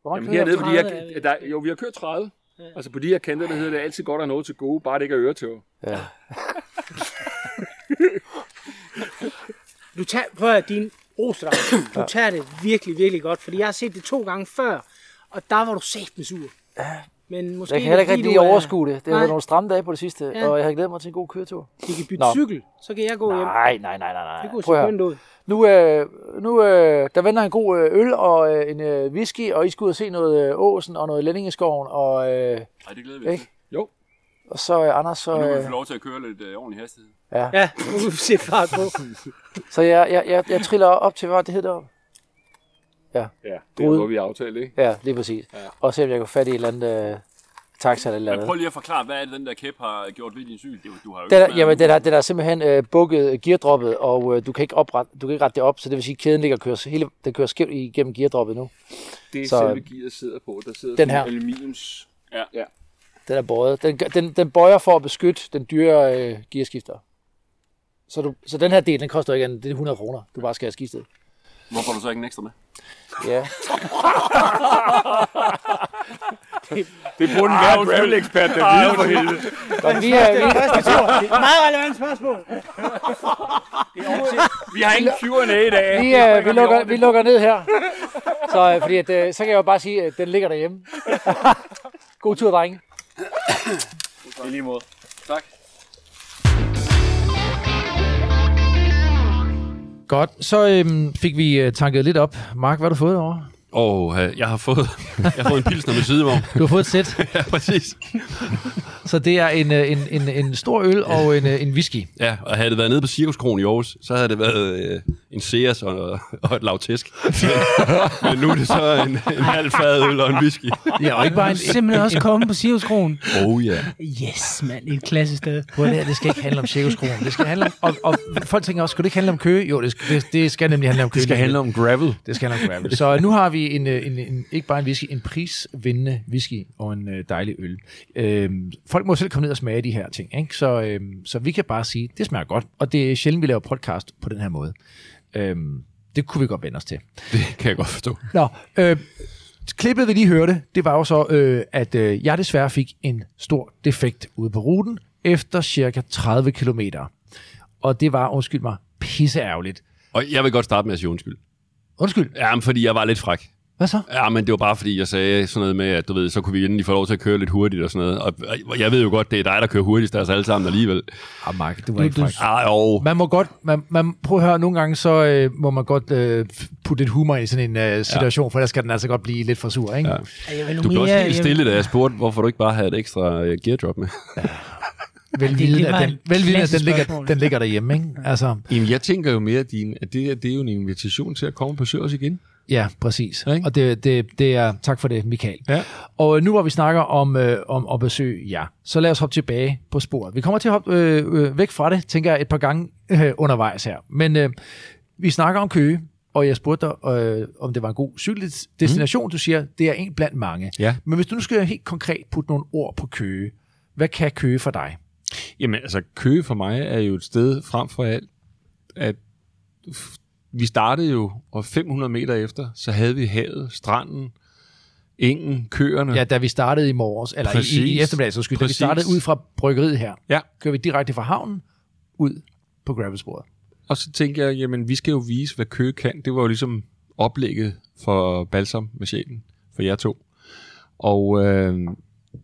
Hvor mange Jamen hernede, fordi jeg, der, jo, vi har kørt 30. Altså på de her kanter, der hedder det altid godt at nå til gode, bare det ikke er øretøver. Ja. Du tager, prøv at din roser dig. Du tager det virkelig, virkelig godt, fordi jeg har set det to gange før, og der var du sæt med sur. Men måske Jeg kan heller ikke rigtig er- overskue det. Det har Nej. været nogle stramme dage på det sidste, Ja. og jeg har glædet mig til en god køretur. Vi kan bytte Nå. cykel, så kan jeg gå hjem. Nej, nej, nej, nej, nej. Det kunne Prøv se at kønt høre. ud. Nu, øh, nu øh, der venter en god øh, øl og øh, en øh, whisky, og I skal ud og se noget øh, Åsen og noget Lændingeskoven, og, øh, Nej, det glæder vi os Ikke? Jo, og så øh, Anders, så, og nu kan vi øh, få lov til at køre lidt øh, ordentlig hastighed. Ja. Ja, sætte fart på. så jeg, jeg, jeg, jeg triller op til, hvad det hedder deroppe? Ja, det er Ude. noget, vi har aftalt, ikke? Ja, lige præcis. Ja. Og se, om jeg kan få fat i et eller andet øh, taxa eller et eller Men andet. prøv lige at forklare, hvad er det, den der kæp har gjort ved din cykel? Det, du har jo Den er, jamen, den er, den er simpelthen øh, bukket geardroppet, og øh, du, kan ikke oprette, du kan ikke rette det op, så det vil sige, at kæden ligger og kører, hele, den kører skævt igennem geardroppet nu. det er så- selve gearet sidder på. Der sidder Den her. en aluminiums... Ja, ja. Den er bøjet. Den, den, den bøjer for at beskytte den dyre øh, gearskifter. Så, du, så den her del, den koster ikke andet, det er 100 kroner, du bare skal have skiftet. Hvorfor du så ikke en ekstra med? Ja. Det burde en være gravel-ekspert, der ved for helvede. Og vi er, vi, Meget relevant spørgsmål. Vi har ingen Q&A i dag. vi, øh, vi, lukker, vi lukker ned her. Så, øh, fordi at, øh, så kan jeg jo bare sige, at den ligger derhjemme. God tur, drenge. I lige måde. Godt, så øhm, fik vi øh, tanket lidt op. Mark, hvad har du fået over? Og øh, jeg har fået, jeg har fået en pilsner med sidevogn. Du har fået et sæt, ja, præcis. så det er en, øh, en, en, en stor øl og en, øh, en whisky. Ja, og havde det været nede på Cirkuskronen i Aarhus, så havde det været øh, en Sears og, og et lavtæsk. Men nu er det så en, en halv fad øl og en whisky. Ja, og ikke bare en, simpelthen også kommet på Siriuskronen. Oh ja. Yeah. Yes, mand. Et klasse sted. Prøv det her, det skal ikke handle om Cirkuskronen. Det skal handle om, og, og folk tænker også, skulle det ikke handle om Køge? Jo, det skal, det, det skal nemlig handle om Køge. Det skal handle om gravel. Det skal handle om gravel. Så nu har vi en, øh, en, en, ikke bare en whisky, en prisvindende whisky og en øh, dejlig øl. Øhm, folk må selv komme ned og smage de her ting, ikke? Så, øhm, så vi kan bare sige, det smager godt, og det er sjældent, vi laver podcast på den her måde. Øhm, det kunne vi godt vende os til. Det kan jeg godt forstå. Nå, øh, klippet vi lige hørte, det var jo så, øh, at øh, jeg desværre fik en stor defekt ude på ruten efter cirka 30 kilometer. Og det var, undskyld mig, pisseærgerligt. Og jeg vil godt starte med at sige undskyld. Undskyld, Ja, men fordi jeg var lidt fræk. Hvad så? Ja, men det var bare fordi, jeg sagde sådan noget med, at du ved, så kunne vi endelig få lov til at køre lidt hurtigt og sådan noget. Og jeg ved jo godt, det er dig, der kører hurtigst af os alle sammen alligevel. Ah, Mark, du var Du- ikke fræk. Ah, jo. Man må godt, man, man, prøv at høre, nogle gange så øh, må man godt øh, putte lidt humor i sådan en øh, situation, ja. for ellers skal den altså godt blive lidt for sur, ikke? Ja. Ja. Jeg vil nu Du blev også helt jeg- stille, da jeg spurgte, hvorfor du ikke bare havde et ekstra øh, gear drop med. Velvidende, det var at den, velvidende, at den ligger, den ligger derhjemme, ikke? Altså, Jamen, jeg tænker jo mere, din, at det, her, det er jo en invitation til at komme og besøge os igen. Ja, præcis. Ikke? Og det, det, det er, tak for det, Michael. Ja. Og nu hvor vi snakker om, øh, om at besøge jer, så lad os hoppe tilbage på sporet. Vi kommer til at hoppe øh, øh, væk fra det, tænker jeg, et par gange øh, undervejs her. Men øh, vi snakker om Køge, og jeg spurgte dig, øh, om det var en god cykeldestination. Mm. Du siger, det er en blandt mange. Ja. Men hvis du nu skal helt konkret putte nogle ord på Køge, hvad kan Køge for dig? Jamen, altså, Køge for mig er jo et sted frem for alt, at vi startede jo, og 500 meter efter, så havde vi havet, stranden, engen, køerne. Ja, da vi startede i morges, eller i, i, i Præcis. eftermiddag, så da vi Præcis. startede ud fra bryggeriet her, Ja. kører vi direkte fra havnen ud på gravelsporet. Og så tænkte jeg, jamen, vi skal jo vise, hvad Køge kan. Det var jo ligesom oplægget for Balsam med sjælen, for jer to. Og øh,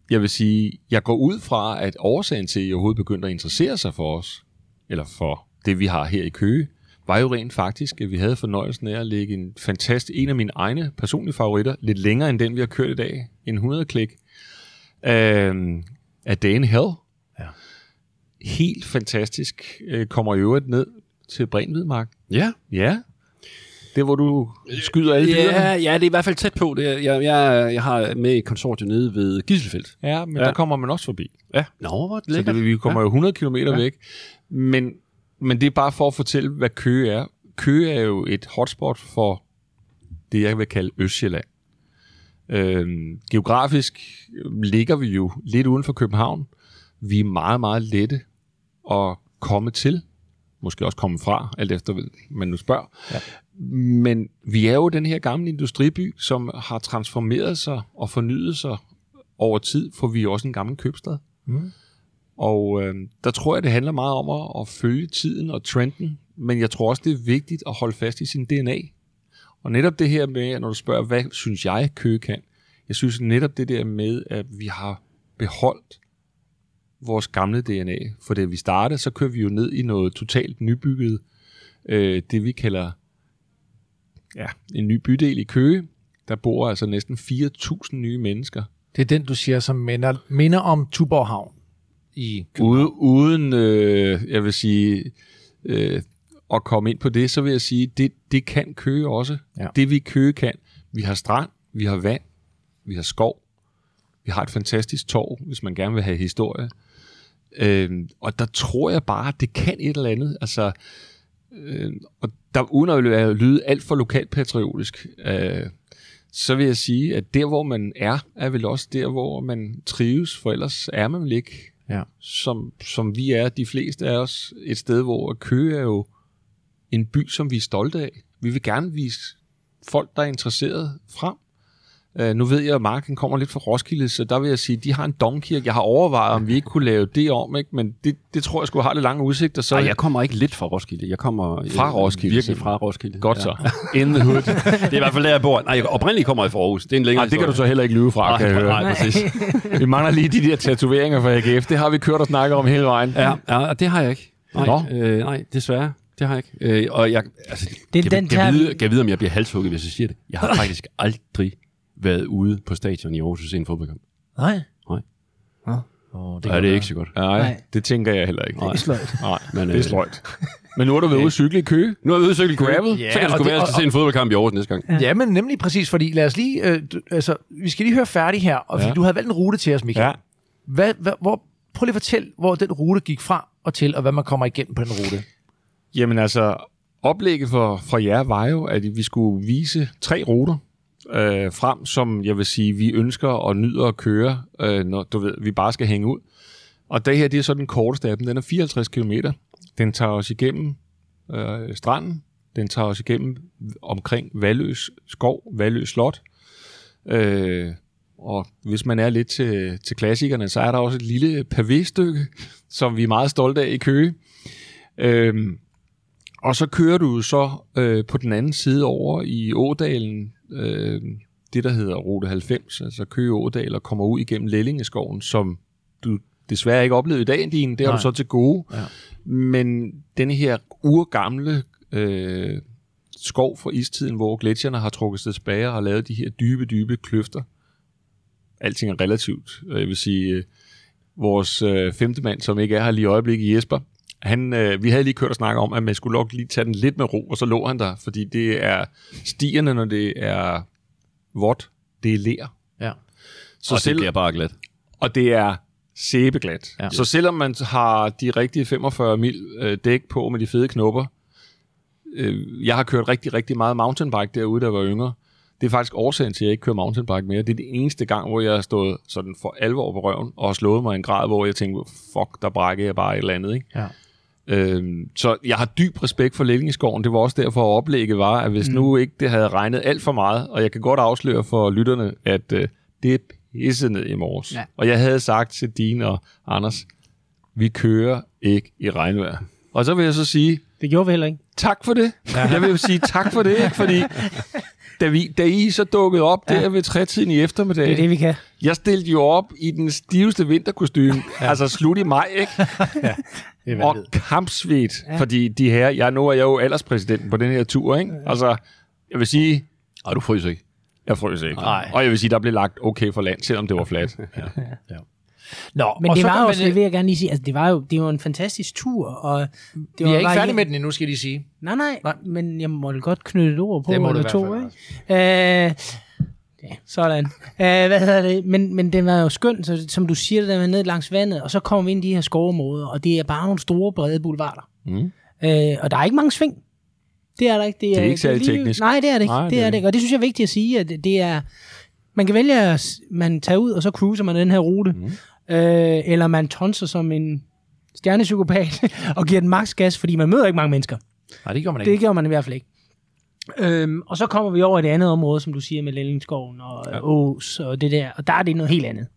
jeg vil sige, jeg går ud fra, at årsagen til, at I overhovedet begyndte at interessere sig for os, eller for det, vi har her i Køge, var jo rent faktisk, at vi havde fornøjelsen af at lægge en fantastisk, en af mine egne personlige favoritter, lidt længere end den, vi har kørt i dag, en 100 klik, øh, af Dane Hell. Ja. Helt fantastisk. Øh, kommer i øvrigt ned til Brenvidmark. Ja. Ja. Det, hvor du skyder alle dyrene. Ja, ja, det er i hvert fald tæt på. Det er, jeg, jeg, jeg har med i konsortiet nede ved Gisselfeldt. Ja, men ja. Ja. der kommer man også forbi. Ja. Nå, hvor det Så det, vi kommer jo 100 km ja. væk. Men, men det er bare for at fortælle, hvad Køge er. Køge er jo et hotspot for det, jeg vil kalde Østjylland. Øhm, geografisk ligger vi jo lidt uden for København. Vi er meget, meget lette at komme til. Måske også komme fra, alt efter man nu spørger. Ja. Men vi er jo den her gamle industriby, som har transformeret sig og fornyet sig over tid, for vi er også en gammel købstad. Og øh, der tror jeg, det handler meget om at, at følge tiden og trenden, men jeg tror også, det er vigtigt at holde fast i sin DNA. Og netop det her med, når du spørger, hvad synes jeg, Køge kan? Jeg synes netop det der med, at vi har beholdt vores gamle DNA. For da vi startede, så kører vi jo ned i noget totalt nybygget, øh, det vi kalder ja, en ny bydel i Køge. Der bor altså næsten 4.000 nye mennesker. Det er den, du siger, som minder, minder om Tuborg Havn i København. Ude, uden, øh, jeg vil sige, øh, at komme ind på det, så vil jeg sige, det, det kan Køge også. Ja. Det vi Køge kan. Vi har strand, vi har vand, vi har skov, vi har et fantastisk torv, hvis man gerne vil have historie. Øh, og der tror jeg bare, det kan et eller andet. Altså, øh, og der, uden at lyde alt for lokalpatriotisk, øh, så vil jeg sige, at der, hvor man er, er vel også der, hvor man trives, for ellers er man vel ikke Ja. som, som vi er, de fleste af os, et sted, hvor Køge er jo en by, som vi er stolte af. Vi vil gerne vise folk, der er interesseret frem. Uh, nu ved jeg, at Marken kommer lidt fra Roskilde, så der vil jeg sige, de har en domkirke. Jeg har overvejet, om vi ikke kunne lave det om, ikke? men det, det tror jeg skulle have lidt lange udsigter. Så Nej, jeg kommer ikke lidt fra Roskilde. Jeg kommer Fra øh, Roskilde, Virkelig fra Roskilde. Godt ja. så. In the hood. Det er i hvert fald der, jeg bor. Nej, jeg oprindeligt kommer jeg fra Aarhus. Det er en længere Nej, det kan du så heller ikke lyve fra, Nej, kan jeg høre. nej, præcis. Vi mangler lige de der tatoveringer fra AGF. Det har vi kørt og snakket om hele vejen. Ja, ja, og det har jeg ikke. Nej, Nå. øh, nej desværre. Det har jeg ikke. Øh, og jeg, altså, Det- jeg, den vi- vide, jeg vide, om jeg bliver halshugget, hvis jeg siger det. Jeg har faktisk aldrig været ude på stadion i Aarhus og se en fodboldkamp. Nej. Nej. Oh, Det, ja, det er ikke så godt. Nej, Nej. det tænker jeg heller ikke. Nej. Det er sløjt. Nej, Men, det er øh, sløjt. Men nu har du ude at cykle i Køge. Nu er vi ude i cykel gravel. Ja, så kan det sgu være, at se en fodboldkamp i Aarhus næste gang. Ja, men nemlig præcis, fordi lad os lige, øh, du, altså, vi skal lige høre færdig her, og fordi Ja. du havde valgt en rute til os, Michael. Ja. Hvad, hvad, hvor, prøv lige at fortæl, hvor den rute gik fra og til, og hvad man kommer igennem på den rute. Jamen altså, oplægget for, for jer var jo, at vi skulle vise tre ruter øh, frem, som jeg vil sige, vi ønsker og nyder at køre, øh, når du ved, vi bare skal hænge ud. Og det her, det er så den korteste af dem. Den er 54 km. Den tager os igennem øh, stranden. Den tager os igennem omkring Valøs skov, Valøs slot. Øh, og hvis man er lidt til, til klassikerne, så er der også et lille pavé-stykke, som vi er meget stolte af i Køge. Øhm, og så kører du så øh, på den anden side over i Ådalen, øh, det der hedder Rute 90, altså Køge Ådal, og kommer ud igennem Lellingeskoven, som du desværre ikke oplevede i dag, din. Det har Nej. du så til gode. Ja. Men denne her urgamle øh, skov fra istiden, hvor gletsjerne har trukket sig tilbage og har lavet de her dybe, dybe kløfter. Alting er relativt. Jeg vil sige, øh, vores øh, femte mand, som ikke er her lige i øjeblikket, Jesper, Han, øh, vi havde lige kørt og snakket om, at man skulle nok lige tage den lidt med ro, og så lå han der, fordi det er stierne, når det er vådt, det er ler. Ja. Så og det selv, bliver bare glat. og det er sæbeglat. Ja. Så selvom man har de rigtige 45 mil øh, dæk på med de fede knopper, øh, jeg har kørt rigtig, rigtig meget mountainbike derude, da jeg var yngre. Det er faktisk årsagen til, at jeg ikke kører mountainbike mere. Det er det eneste gang, hvor jeg har stået sådan for alvor på røven, og har slået mig i en grad, hvor jeg tænkte, fuck, der brækker jeg bare et eller andet. Ikke? Ja. Øhm, så jeg har dyb respekt for Lællingeskoven. Det var også derfor, at oplægget var, at hvis mm. nu ikke det havde regnet alt for meget, og jeg kan godt afsløre for lytterne, at øh, det er pisset ned i morges. Ja. Og jeg havde sagt til Dine og Anders, vi kører ikke i regnvejr. Og så vil jeg så sige, Det gjorde vi heller ikke. tak for det. Ja. Jeg vil jo sige tak for det, ikke? fordi da, vi, da I så dukkede op der ved trætiden i eftermiddag, Det er det, vi kan. jeg stillede jo op i den stiveste vinterkostyme, ja. altså slut i maj, ikke? Det og kampsvedt, ja. fordi de her, jeg, nu er jeg jo alderspræsidenten på den her tur, ikke? Altså, jeg vil sige, Og du fryser ikke. jeg frøs ikke. Nej. Og jeg vil sige, der blev lagt okay for land, selvom det var fladt. Nå, Men og det så var jo det vil jeg gerne lige sige, altså det var jo, det var en fantastisk tur, og det Vi var er ikke færdige med den endnu, skal de sige. Nej, nej, Nej. men jeg må godt knytte et ord på, Det må du eller to, ikke? Øh, ja, sådan. Øh, hvad hedder det? Men, men det var jo skønt, så, som du siger, det der med ned langs vandet, og så kommer vi ind i de her skovområder, og det er bare nogle store, brede boulevarder. Mm. Øh, og der er ikke mange sving. Det er der ikke. Det er ikke særlig lige- teknisk. Nej, det er det ikke. Nej, det det, er er det det ikke. Og det synes jeg er vigtigt at sige, at det, det er... Man kan vælge, at man tager ud, og så cruiser man den her rute. Mm. Øh, eller man tonser som en stjernepsykopat og giver den maks gas, fordi man møder ikke mange mennesker. Nej, det gør man ikke. Det gjorde man i hvert fald ikke. Øhm, og så kommer vi over i det andet område, som du siger, med Lællingsskoven og ja. Ås og det der. Og der er det noget helt andet.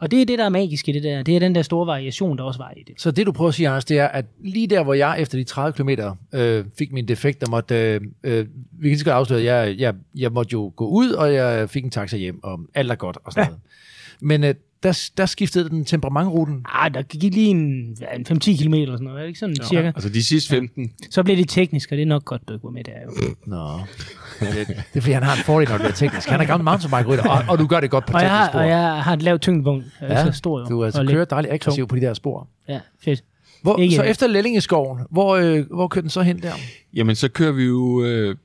Og det er det, der er magisk i det der. Det er den der store variation, der også var i det. Så det, du prøver at sige, Anders, det er, at lige der, hvor jeg efter de 30 km øh, fik min defekt, der måtte, øh, øh, vi kan godt afsløre, at jeg, jeg, jeg måtte jo gå ud, og jeg fik en taxa hjem, og alt er godt og sådan Ja. noget. Men øh, der, der skiftede den temperamentruten. Ah, der gik lige en, ja, en 5-10 km eller sådan noget, er det ikke sådan ja. cirka? Altså de sidste 15, Så blev det teknisk, og det er nok godt, du ikke var med der. Jo. Nå. det, er fordi, han har en fordel, når det er teknisk. Han er gammel mountainbike-rytter, og, og du gør det godt på Og jeg, teknisk har, spor. og jeg har et lavt tyngdepunkt. Ja, Ja, så stor jo. du altså og kører dejligt aggressivt på de der spor. Ja, fedt. Hvor, Ikke- så efter Lællingeskoven, hvor, øh, hvor kører den så hen der? jamen så kører vi jo... Øh,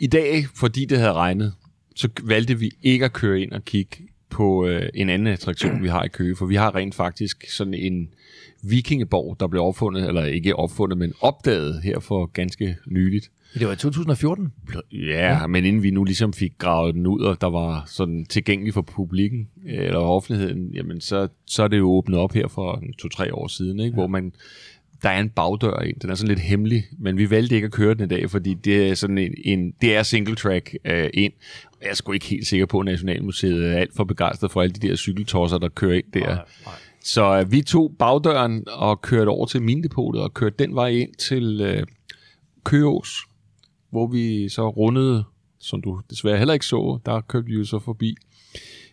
I dag, fordi det havde regnet, så valgte vi ikke at køre ind og kigge på øh, en anden attraktion, vi har i Køge, for vi har rent faktisk sådan en vikingeborg, der blev opfundet, eller ikke opfundet, men opdaget her for ganske nyligt. Det var i 2014. Ja, men inden vi nu ligesom fik gravet den ud, og der var sådan tilgængelig for publikken øh, eller offentligheden, jamen så, så er det jo åbnet op her for to-tre år siden, ikke? Ja. hvor man der er en bagdør ind. Den er sådan lidt hemmelig, men vi valgte ikke at køre den i dag, fordi det er sådan en, en det er single track øh, ind. Jeg er sgu ikke helt sikker på, at Nationalmuseet er alt for begejstret for alle de der cykeltosser, der kører ind der. Nej, nej. Så øh, vi tog bagdøren og kørte over til Mindepotet og kørte den vej ind til øh, Køås, hvor vi så rundede, som du desværre heller ikke så, der kørte vi jo så forbi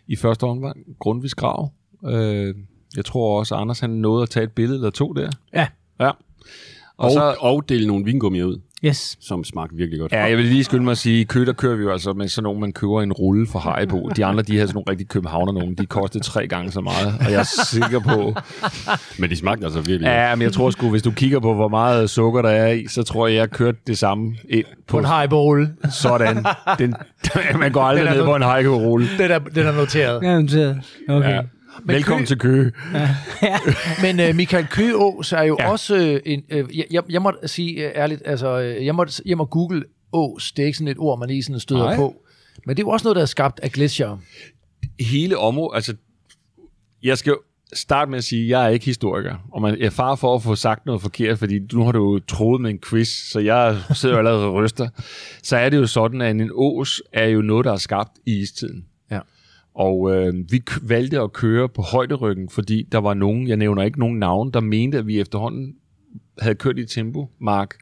i første omgang Grundtvigs grav. Øh, jeg tror også, Anders han nåede at tage et billede eller to der. Ja. Ja. Og, Og så, og, og dele nogle vingummier ud, Yes. som smagte virkelig godt. ja, jeg vil lige skynde mig at sige, i Kø, der kører vi jo altså med sådan nogle, man køber en rulle for Haribo. De andre, de har sådan nogle rigtig københavner nogen. De kostede tre gange så meget, og jeg er sikker på, Men de smagte altså virkelig godt. ja, men jeg tror sgu, hvis du kigger på, hvor meget sukker der er i, så tror jeg, jeg kørte det samme ind På på en highball. sådan. Den, man går aldrig Den ned på en Haribo-rulle. Den er, den er noteret. Ja, noteret. okay. Ja. Ja. Velkommen Kø- til Køge. Men øh, Michael Køås er jo ja. Ja. også øh, en... Øh, jeg, jeg, må sige øh, ærligt, altså, øh, jeg må, jeg må google Ås. Det er ikke sådan et ord, man lige sådan støder Nej. på. Men det er jo også noget, der er skabt af glacier. hele området, altså, jeg skal starte med at sige, at jeg er ikke historiker, og man er far for at få sagt noget forkert, fordi nu har du jo troet med en quiz, så jeg sidder jo allerede og ryster. Så er det jo sådan, at en ås er jo noget, der er skabt i istiden. Og øh, vi valgte at køre på højderyggen, fordi der var nogen, jeg nævner ikke nogen navn, der mente, at vi efterhånden havde kørt i tempo, Mark.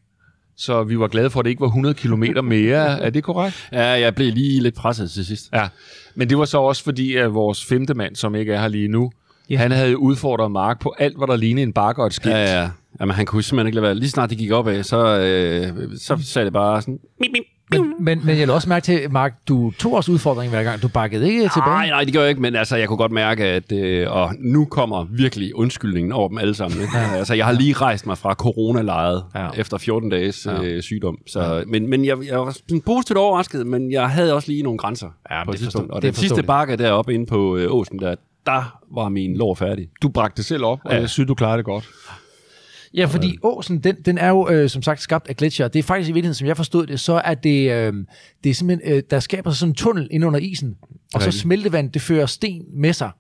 Så vi var glade for, at det ikke var 100 km mere. Er det korrekt? Ja, jeg blev lige lidt presset til sidst. Ja, men det var så også fordi, at vores femte mand, som ikke er her lige nu, Ja. yeah. han havde udfordret Mark på alt, hvad der lignede en bakke og et skilt. Ja, ja. Jamen, han kunne simpelthen ikke lade være. Lige snart det gik op af, så, øh, så sagde det bare sådan... Mip, mip. Men, men, men jeg lå også mærke til, Mark, du tog også udfordringen hver gang. Du bakkede ikke tilbage. Nej, nej, det gør jeg ikke, men altså, jeg kunne godt mærke, at øh, og nu kommer virkelig undskyldningen over dem alle sammen. Ikke? Ja. Altså, jeg har lige rejst mig fra coronalejet Ja. ja. efter 14 dages øh, sygdom. Så, ja. Men, men jeg, jeg var sådan positivt overrasket, men jeg havde også lige nogle grænser Ja, på det et forstår-. Og det den sidste bakke deroppe inde på øh, Åsen, der, der var min lår færdig. Du bragte det selv op, og Ja. jeg synes, du klarede det godt. Ja, fordi åsen, den, den er jo øh, som sagt skabt af gletsjer. Det er faktisk i virkeligheden, som jeg forstod det, så er det, øh, det er simpelthen, øh, der skaber sig sådan en tunnel ind under isen, og så smeltevand, det fører sten med sig.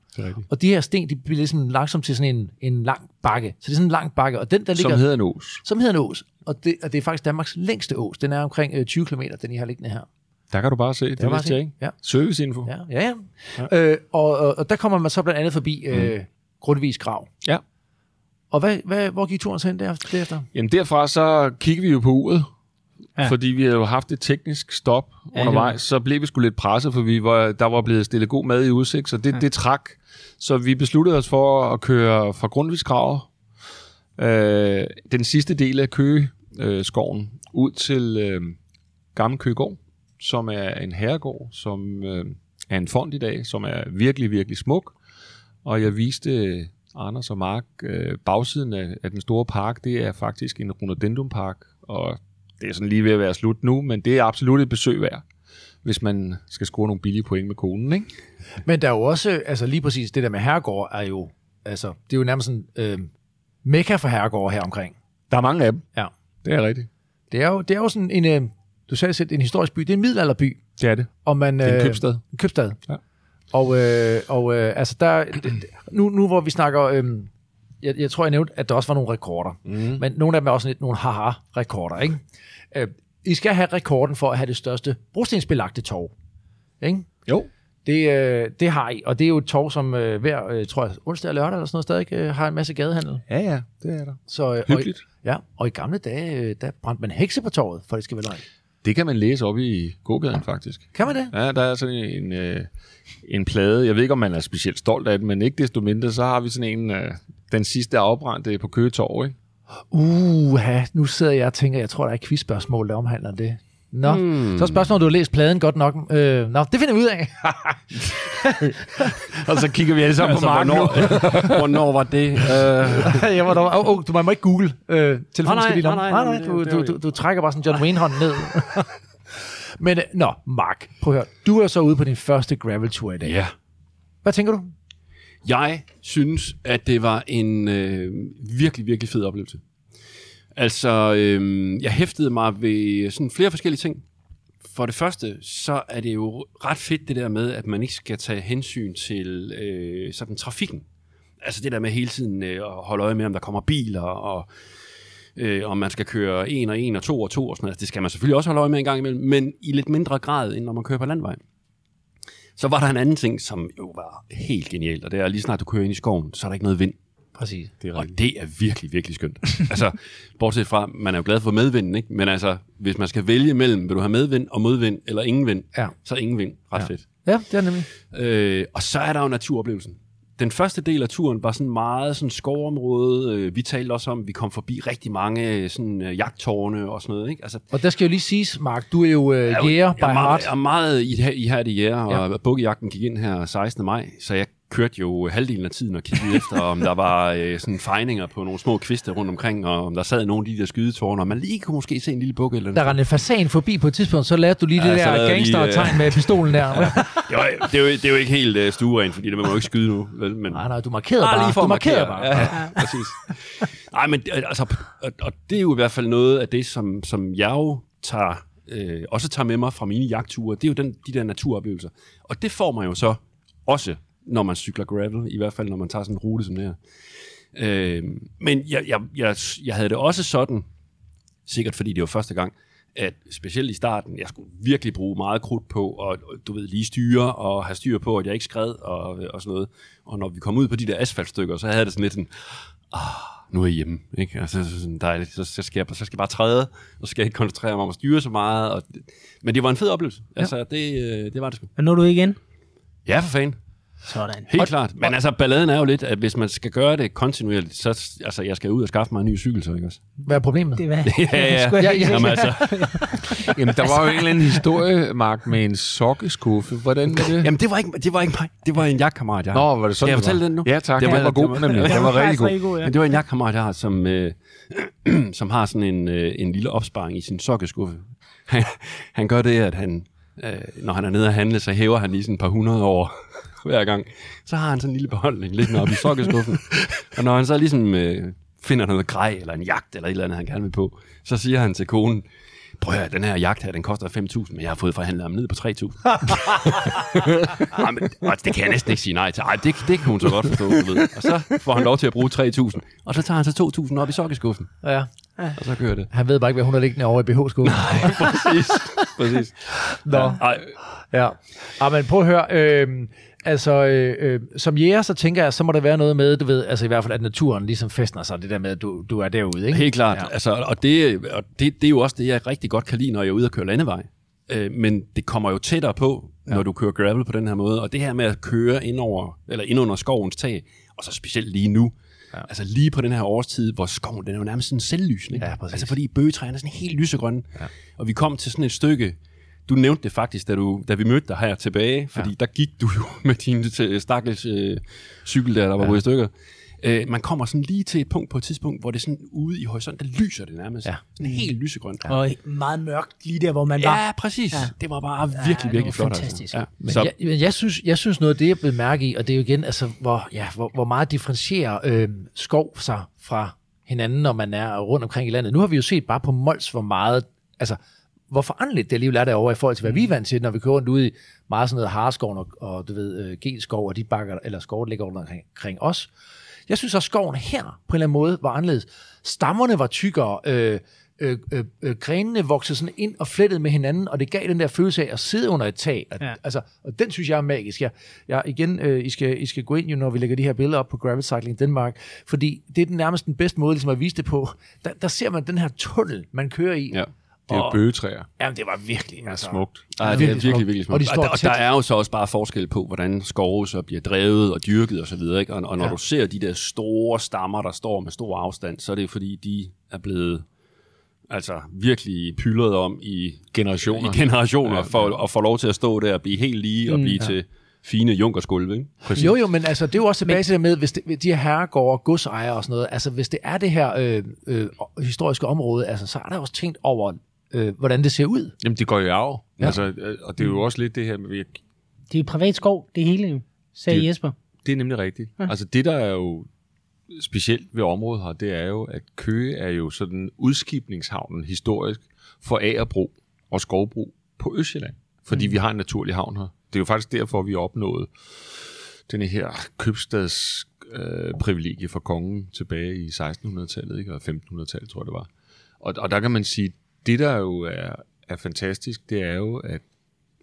Og de her sten, de bliver ligesom langsomt til sådan en, en lang bakke. Så det er sådan en lang bakke, og den der ligger... Som hedder en os. som hedder en ås. Og det, og det er faktisk Danmarks længste ås. Den er omkring øh, 20 km, den I har liggende her. Der kan du bare se. Det, det vidste jeg ikke. Ja. Serviceinfo. Ja, ja, ja. ja. Øh, og, og, og der kommer man så blandt andet forbi øh, Grundvis grav. Ja. Og hvad, hvad, hvor gik turen så hen derefter? Jamen derfra så kiggede vi jo på uret, Ja. fordi vi havde jo haft et teknisk stop Ja, undervejs. Så blev vi sgu lidt presset, for vi var, der var blevet stillet god mad i udsigt, så det, ja. det trak. Så vi besluttede os for at køre fra Grundtvigsgravet, øh, den sidste del af Køge øh, skoven, ud til øh, Gamle Køgård, som er en herregård, som øh, er en fond i dag, som er virkelig, virkelig smuk. Og jeg viste Anders og Mark øh, bagsiden af, af den store park. Det er faktisk en rhododendronpark, og det er sådan lige ved at være slut nu, men det er absolut et besøg værd, hvis man skal score nogle billige point med konen, ikke? Men der er jo også, altså lige præcis det der med herregård, er jo, altså, det er jo nærmest sådan, øh, mekka for herregård her omkring. Der er mange af dem. Ja. Det er rigtigt. Det er jo, det er jo sådan en, øh, du sagde selv, en historisk by. Det er en middelalderby. Det er det. Og man, Det er en øh, købstad. En købstad. Ja. Og, øh, og øh, altså der, nu, nu hvor vi snakker, øh, jeg, jeg tror jeg nævnte, at der også var nogle rekorder. Mm. Men nogle af dem er også lidt nogle haha-rekorder, ikke? Øh, I skal have rekorden for at have det største brostensbelagte torv. Ikke? Jo. Det, øh, det har I, og det er jo et torv, som øh, hver, øh, tror jeg, onsdag og lørdag eller sådan noget stadig øh, har en masse gadehandel. Ja, ja, det er der. Så, øh, Hyggeligt. Og, i- ja, og i gamle dage, øh, der brændte man hekse på torvet, for det skal være løgn. Det kan man læse op i gågaden, faktisk. Kan man det? Ja, der er sådan en, øh, en plade. Jeg ved ikke, om man er specielt stolt af den, men ikke desto mindre, så har vi sådan en, øh, den sidste afbrændte på Køge Torv, ikke? Uha, nu sidder jeg og tænker, jeg tror, der er et quizspørgsmål, der omhandler det. Nå, hmm. så er spørgsmålet, om du har læst pladen godt nok. Øh, nå, det finder vi ud af. Og så kigger vi alle sammen Altså, på Mark hvornår, hvornår var det? Uh, jeg var dog, oh, oh, du må ikke google. Øh, telefonen Nej, skal lige nej, nej, nej, nej, nej, du, du, du, du, trækker bare sådan John Wayne-hånd ned. Men, øh, nå, Mark, prøv at høre. Du er så ude på din første gravel-tur i dag. ja. Hvad tænker du? Jeg synes, at det var en øh, virkelig, virkelig fed oplevelse. Altså, øhm, jeg hæftede mig ved sådan flere forskellige ting. For det første, så er det jo ret fedt det der med, at man ikke skal tage hensyn til øh, sådan trafikken. Altså det der med hele tiden øh, at holde øje med, om der kommer biler, og øh, om man skal køre en og en og to og to og sådan noget. Altså, det skal man selvfølgelig også holde øje med en gang imellem, men i lidt mindre grad, end når man kører på landvej. Så var der en anden ting, som jo var helt genialt, og det er lige snart du kører ind i skoven, så er der ikke noget vind. Præcis. Det er og det er virkelig, virkelig skønt. altså, bortset fra, man er jo glad for medvinden, ikke? Men altså, hvis man skal vælge mellem, vil du have medvind og modvind, eller ingen vind, Ja. så ingen vind. Ret ja. fedt. Ja, det er nemlig. Øh, og så er der jo naturoplevelsen. Den første del af turen var sådan meget sådan skovområde. Øh, Vi talte også om, at vi kom forbi rigtig mange øh, sådan øh, jagttårne og sådan noget. Ikke? Altså, Og der skal jo lige siges, Mark, du er jo jo- jæger by heart. Jeg er meget i, i her det jæger, og ja. bukkejagten gik ind her 16. maj, så jeg kørte jo halvdelen af tiden og kiggede efter, om der var øh, sådan fejninger på nogle små kviste rundt omkring, og om der sad nogle af de der skydetårne, og man lige kunne måske se en lille bukke eller Der rendte en fasan forbi på et tidspunkt, så lærte du lige Ja, det der gangster-tegn med pistolen der. jo, det, er jo, det er jo ikke helt øh, stueren, fordi det må man jo ikke skyde nu. Vel? Men, Nej, nej, du markerede bare. lige for Du markerede markere. bare. Ja, ja, præcis. Nej, men øh, altså, og, og det er jo i hvert fald noget af det, som, som jeg jo tager, øh, også tager med mig fra mine jagtture. Det er jo den, de der naturoplevelser. Og det får man jo så også, når man cykler gravel, i hvert fald når man tager sådan en rute som det her. Øh, men jeg, jeg, jeg, jeg havde det også sådan, sikkert fordi det var første gang, at specielt i starten, jeg skulle virkelig bruge meget krudt på, og og du ved, lige styre, og have styr på, at jeg ikke skred, og, og sådan noget. Og når vi kom ud på de der asfaltstykker, så havde det sådan lidt sådan, ah, nu er jeg hjemme, ikke? Altså, så sådan dejligt, så, så, skal jeg, så skal jeg bare træde, og så skal jeg ikke koncentrere mig om at styre så meget. Og, men det var en fed oplevelse. Altså, det, øh, det var det sgu. Men når du igen? Ja, for fanden. Sådan. Helt klart. Men altså, balladen er jo lidt, at hvis man skal gøre det kontinuerligt, så altså, jeg skal ud og skaffe mig en ny cykel, så ikke også? Hvad er problemet? Det var, Ja, ja. Jeg Ja, ja. Jamen altså, Jamen, der var jo en eller anden historie, Mark, med en sokkeskuffe. Hvordan var det? jamen, det var ikke, det var ikke mig. Det var en jagtkammerat, jeg har. Nå, var det sådan, Skal jeg fortælle var? den nu? Ja, tak. Det var- var, var god, det var- nemlig. Den var rigtig god. ja. Men det var en jagtkammerat, jeg har, som, øh, som har sådan en, øh, en lille opsparing i sin sokkeskuffe. Han, han gør det, at han, øh, når han er nede at handle, så hæver han lige sådan et par hundrede år hver gang. Så har han sådan en lille beholdning liggende oppe i sokkeskuffen. og når han så ligesom øh, finder noget grej, eller en jagt, eller et eller andet, han gerne vil på, så siger han til konen, prøv at den her jagt her, den koster 5.000, men jeg har fået forhandlet ham ned på 3.000. Ej, men, og det kan jeg næsten ikke sige nej til. Ej, det, det kan hun så godt forstå, du ved. Og så får han lov til at bruge 3.000, og så tager han så 2.000 op i sokkeskuffen, Ja. og så kører det. Han ved bare ikke, hvad hun har liggende over i BH-skuffen. Præcis. Præcis. Nå. Ej, Ja. ja, men prøv at høre. Øh, altså, øh, øh, som jæger, så tænker jeg, så må der være noget med, du ved, altså i hvert fald, at naturen ligesom festner sig, det der med, at du, du er derude, ikke? Helt klart. Ja. Altså, og det, og det, det er jo også det, jeg rigtig godt kan lide, når jeg er ude og køre landevej. Øh, men det kommer jo tættere på, ja. når du kører gravel på den her måde. Og det her med at køre ind, over, eller ind under skovens tag, og så specielt lige nu, ja. altså lige på den her årstid, hvor skoven den er jo nærmest sådan selvlysende. Ja, præcis. altså fordi bøgetræerne er sådan helt lysegrønne. Ja. Og vi kom til sådan et stykke, du nævnte det faktisk, da, du, da vi mødte dig her tilbage, fordi ja. der gik du jo med din øh, stakkels øh, cykel der, der var ja. i stykker. Øh, man kommer sådan lige til et punkt på et tidspunkt, hvor det sådan ude i horisonten, der lyser det nærmest. Ja. Sådan helt lysegrønt. Ja, Og meget mørkt lige der, hvor man var. ja præcis. Ja. Ja. Det var bare virkelig, det var virkelig flot. fantastisk. Altså. Ja. Men, Så, jeg, men jeg, synes, jeg synes noget af det, jeg blev mærke i, og det er jo igen, altså, hvor, ja, hvor, hvor meget differentierer øh, skov sig fra hinanden, når man er rundt omkring i landet. Nu har vi jo set bare på Mols, hvor meget, altså, hvor foranderligt det alligevel er derovre i forhold til, hvad vi er vant til, når vi kører rundt ude i meget sådan noget harskov og, og du ved, øh, G-skov, og de bakker, eller skov, der ligger rundt omkring, os. Jeg synes også, skoven her på en eller anden måde var anderledes. Stammerne var tykkere, øh, øh, øh, øh, grenene voksede sådan ind og flettede med hinanden, og det gav den der følelse af at sidde under et tag. At, Ja. altså, og den synes jeg er magisk. Jeg, jeg, igen, øh, I, skal, I skal gå ind, jo, når vi lægger de her billeder op på Gravel Cycling Denmark, fordi det er den nærmest den bedste måde ligesom at vise det på. Der, der ser man den her tunnel, man kører i. ja. Det er Og- bøgetræer. Jamen, det var virkelig altså, Smukt. Ej, det er virkelig virkelig, smukt. virkelig smukt. Og de står og, der, og der er jo så også bare forskel på, hvordan skove så bliver drevet og dyrket og så videre. Ikke? Og, og når Ja. ja. du ser de der store stammer, der står med stor afstand, så er det fordi, de er blevet altså virkelig pyldret om i Generationer. i generationer, Ja, ja, for at få lov til at stå der og blive helt lige og blive ja. til fine junkersgulve. Ikke? Præcis. Jo, jo, men altså, det er jo også tilbage til det med, hvis det, de her herregårde, godsejere og sådan noget, altså hvis det er det her øh, øh, historiske område, altså, så er der også tænkt over, øh, hvordan det ser ud. Jamen, det går jo arv. Ja. Altså, øh, og det er jo også lidt det her med, at Det er jo privat skov, det hele jo, sagde Det- Jesper. Det er nemlig rigtigt. Ja. Altså det, der er jo specielt ved området her, det er jo, at Køge er jo sådan udskibningshavnen historisk for agerbro og skovbrug på Østjylland. Fordi mm. vi har en naturlig havn her. Det er jo faktisk derfor, vi opnåede den her købstads øh, privilegie for kongen tilbage i 1600-tallet, ikke? og 1500-tallet, tror jeg det var. Og, og der kan man sige, det der jo er, er fantastisk, det er jo, at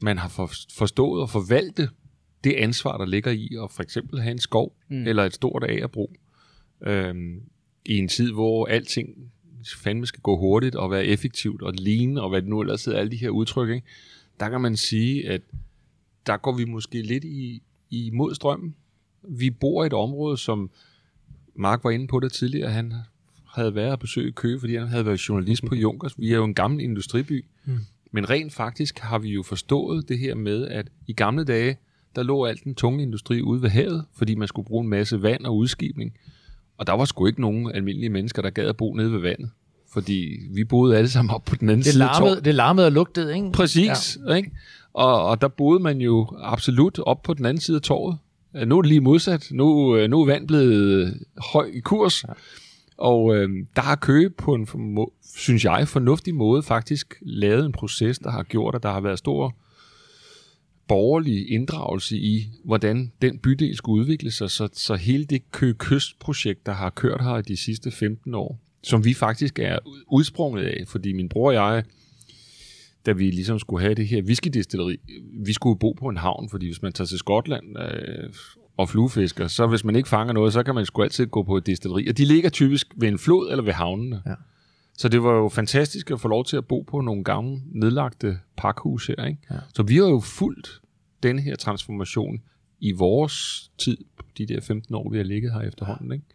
man har for, forstået at forvalte det ansvar, der ligger i at for eksempel have en skov mm. eller et stort agerbro øhm, i en tid, hvor alting fandme skal gå hurtigt og være effektivt og lean og hvad det nu ellers hedder, alle de her udtryk, ikke? der kan man sige, at der går vi måske lidt i, i mod strømmen. Vi bor i et område, som Mark var inde på det tidligere, han havde været at besøge Køge, fordi han havde været journalist på Junkers. Vi er jo en gammel industriby. Mm. Men rent faktisk har vi jo forstået det her med, at i gamle dage, der lå alt den tunge industri ude ved havet, fordi man skulle bruge en masse vand og udskibning. Og der var sgu ikke nogen almindelige mennesker, der gad at bo nede ved vandet. Fordi vi boede alle sammen op på den anden Det side larmede, det larmede og lugtede, ikke? Præcis, ja. ikke? Og, og der boede man jo absolut op på den anden side af torvet. Nu er det lige modsat. Nu, øh, nu er vand blevet øh, høj i kurs. Ja. Og øh, der har Køge på en, synes jeg, fornuftig måde faktisk lavet en proces, der har gjort, at der har været stor borgerlig inddragelse i, hvordan den bydel skulle udvikle sig, så, så hele det Køge Kyst-projekt, der har kørt her i de sidste 15 år, som vi faktisk er udsprunget af, fordi min bror og jeg, da vi ligesom skulle have det her whiskydestilleri, vi skulle bo på en havn, fordi hvis man tager til Skotland øh, og fluefisker, så hvis man ikke fanger noget, så kan man sgu altid gå på et destilleri, og de ligger typisk ved en flod eller ved havnene. Ja. Så det var jo fantastisk at få lov til at bo på nogle gamle nedlagte pakhus her. Ikke? Ja. Så vi har jo fulgt den her transformation i vores tid, de der 15 år, vi har ligget her efterhånden. Ikke?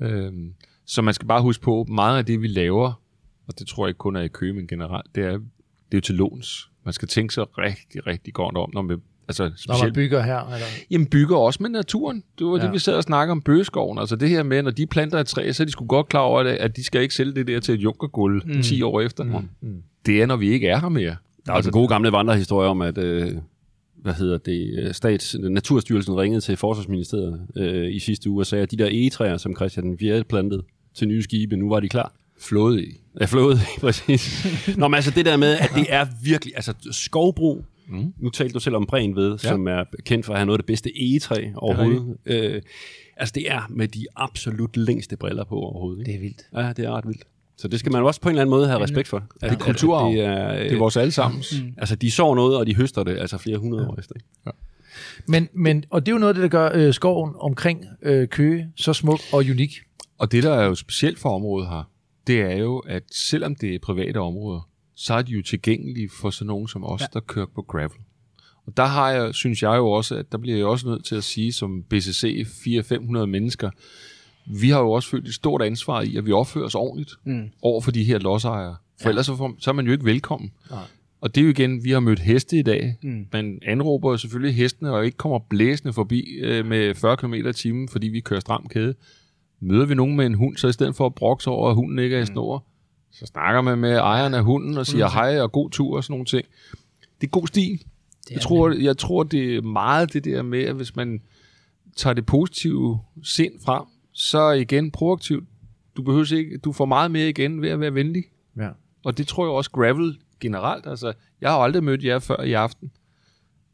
Øhm, så man skal bare huske på, meget af det, vi laver, og det tror jeg ikke kun er i Køge, men generelt, det er, det er jo til låns. Man skal tænke sig rigtig, rigtig godt om, når man, altså Når man specielt bygger her. Eller? Jamen bygger også med naturen. Det var ja. Ja. det, vi sad og snakkede om bøgeskoven. Altså det her med, når de planter et træ, så er de sgu godt klar over, det, at de skal ikke sælge det der til et junkergulv mm. 10 år efter. Mm. Det er, når vi ikke er her mere. Der er altså gode gamle vandrehistorier om, at øh, hvad hedder det, øh, Stats, Naturstyrelsen ringede til Forsvarsministeriet øh, i sidste uge og sagde, at de der egetræer, som Christian den 4. plantede til nye skibe, nu var de klar. Flået i. Er flået, præcis. Nå, men altså det der med, at det er virkelig, altså skovbrug, mm. nu talte du selv om Prehn ved, ja. som er kendt for at have noget af det bedste egetræ overhovedet. Øh, altså det er med de absolut længste briller på overhovedet. Ikke? Det er vildt. Ja, det er ret vildt. Så det skal man også på en eller anden måde have respekt for. At, Det er kulturarv. at Det er, Det er vores allesammens. Mm. Altså, de sår noget, og de høster det, altså flere hundrede ja. år efter. Ikke? Men, men, og det er jo noget af det, der gør øh, skoven omkring øh, Køge så smuk og unik. Og det, der er jo specielt for området her, det er jo, at selvom det er private områder, så er de jo tilgængelige for sådan nogen som os, ja. der kører på gravel. Og der har jeg, synes jeg jo også, at der bliver jeg også nødt til at sige, som BCC 400-500 mennesker, vi har jo også følt et stort ansvar i, at vi opfører os ordentligt mm. over for de her lodsejere. For ja. ellers så, får, så er man jo ikke velkommen. Nej. Og det er jo igen, vi har mødt heste i dag. Mm. Man anråber jo selvfølgelig hestene, og ikke kommer blæsende forbi øh, med 40 km i timen, fordi vi kører stram kæde. Møder vi nogen med en hund, så i stedet for at brokse over, at hunden ikke er i snor, så snakker man med ejeren af hunden og siger hej og god tur og sådan nogle ting. Det er god stil. Jeg tror, jeg tror, det er meget det der med, at hvis man tager det positive sind frem, så igen proaktivt. Du behøver ikke, du får meget mere igen ved at være venlig. Ja. Og det tror jeg også gravel generelt. Altså, jeg har aldrig mødt jer før i aften.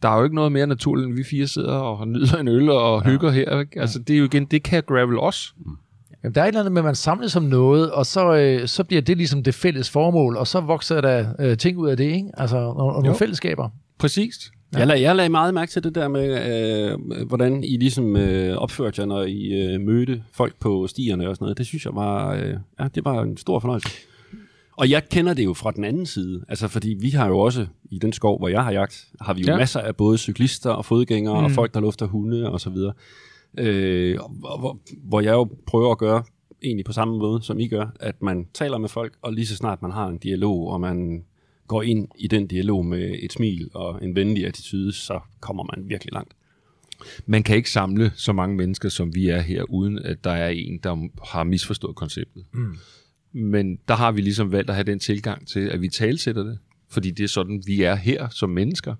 Der er jo ikke noget mere naturligt, end vi fire sidder og nyder en øl og ja. hygger her. Ikke? Altså, det er jo igen, det kan gravel også. Jamen, der er et eller andet med, at man samles om noget, og så, øh, så bliver det ligesom det fælles formål, og så vokser der øh, ting ud af det, ikke? Altså, og, og nogle Jo. fællesskaber. Præcis. Ja. Jeg, lag, jeg lagde meget mærke til det der med, øh, hvordan I ligesom øh, opførte jer, når I øh, mødte folk på stierne og sådan noget. Det synes jeg var, øh, ja, det var en stor fornøjelse. Og jeg kender det jo fra den anden side. Altså, fordi vi har jo også, i den skov, hvor jeg har jagt, har vi jo Ja. ja. masser af både cyklister og fodgængere mm. og folk, der lufter hunde og så videre. Øh, hvor, hvor jeg jo prøver at gøre egentlig på samme måde, som I gør, at man taler med folk, og lige så snart man har en dialog, og man går ind i den dialog med et smil og en venlig attitude, så kommer man virkelig langt. Man kan ikke samle så mange mennesker, som vi er her, uden at der er en, der har misforstået konceptet. Mm. Men der har vi ligesom valgt at have den tilgang til, at vi talsætter det. Fordi det er sådan, vi er her som mennesker.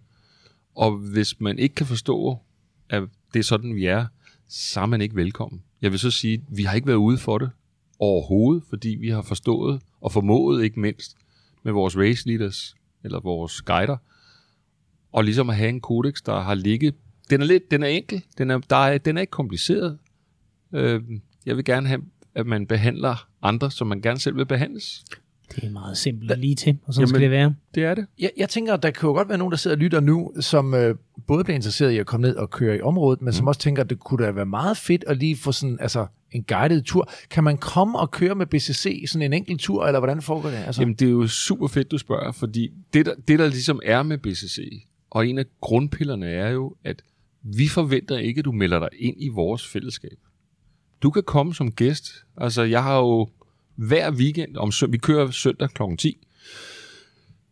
Og hvis man ikke kan forstå, at det er sådan, vi er, så er man ikke velkommen. Jeg vil så sige, at vi har ikke været ude for det overhovedet, fordi vi har forstået og formået ikke mindst med vores race leaders, eller vores guider, og ligesom at have en kodex, der har ligget. Den er lidt, den er enkel, den er, der er, den er ikke kompliceret. Øh, jeg vil gerne have, at man behandler andre, som man gerne selv vil behandles. Det er meget simpelt og lige til, og sådan Jamen- skal det være. Det er det. Jeg, jeg tænker, at der kan jo godt være nogen, der sidder og lytter nu, som øh, både bliver interesseret i at komme ned og køre i området, men mm. som også tænker, at det kunne da være meget fedt at lige få sådan, altså, en guided tur. Kan man komme og køre med BCC sådan en enkelt tur, eller hvordan foregår det? Altså, Jamen, det er jo super fedt, du spørger, fordi det der, det, der ligesom er med BCC, og en af grundpillerne er jo, at vi forventer ikke, at du melder dig ind i vores fællesskab. Du kan komme som gæst. Altså, jeg har jo hver weekend, om sø- vi kører søndag kl. 10,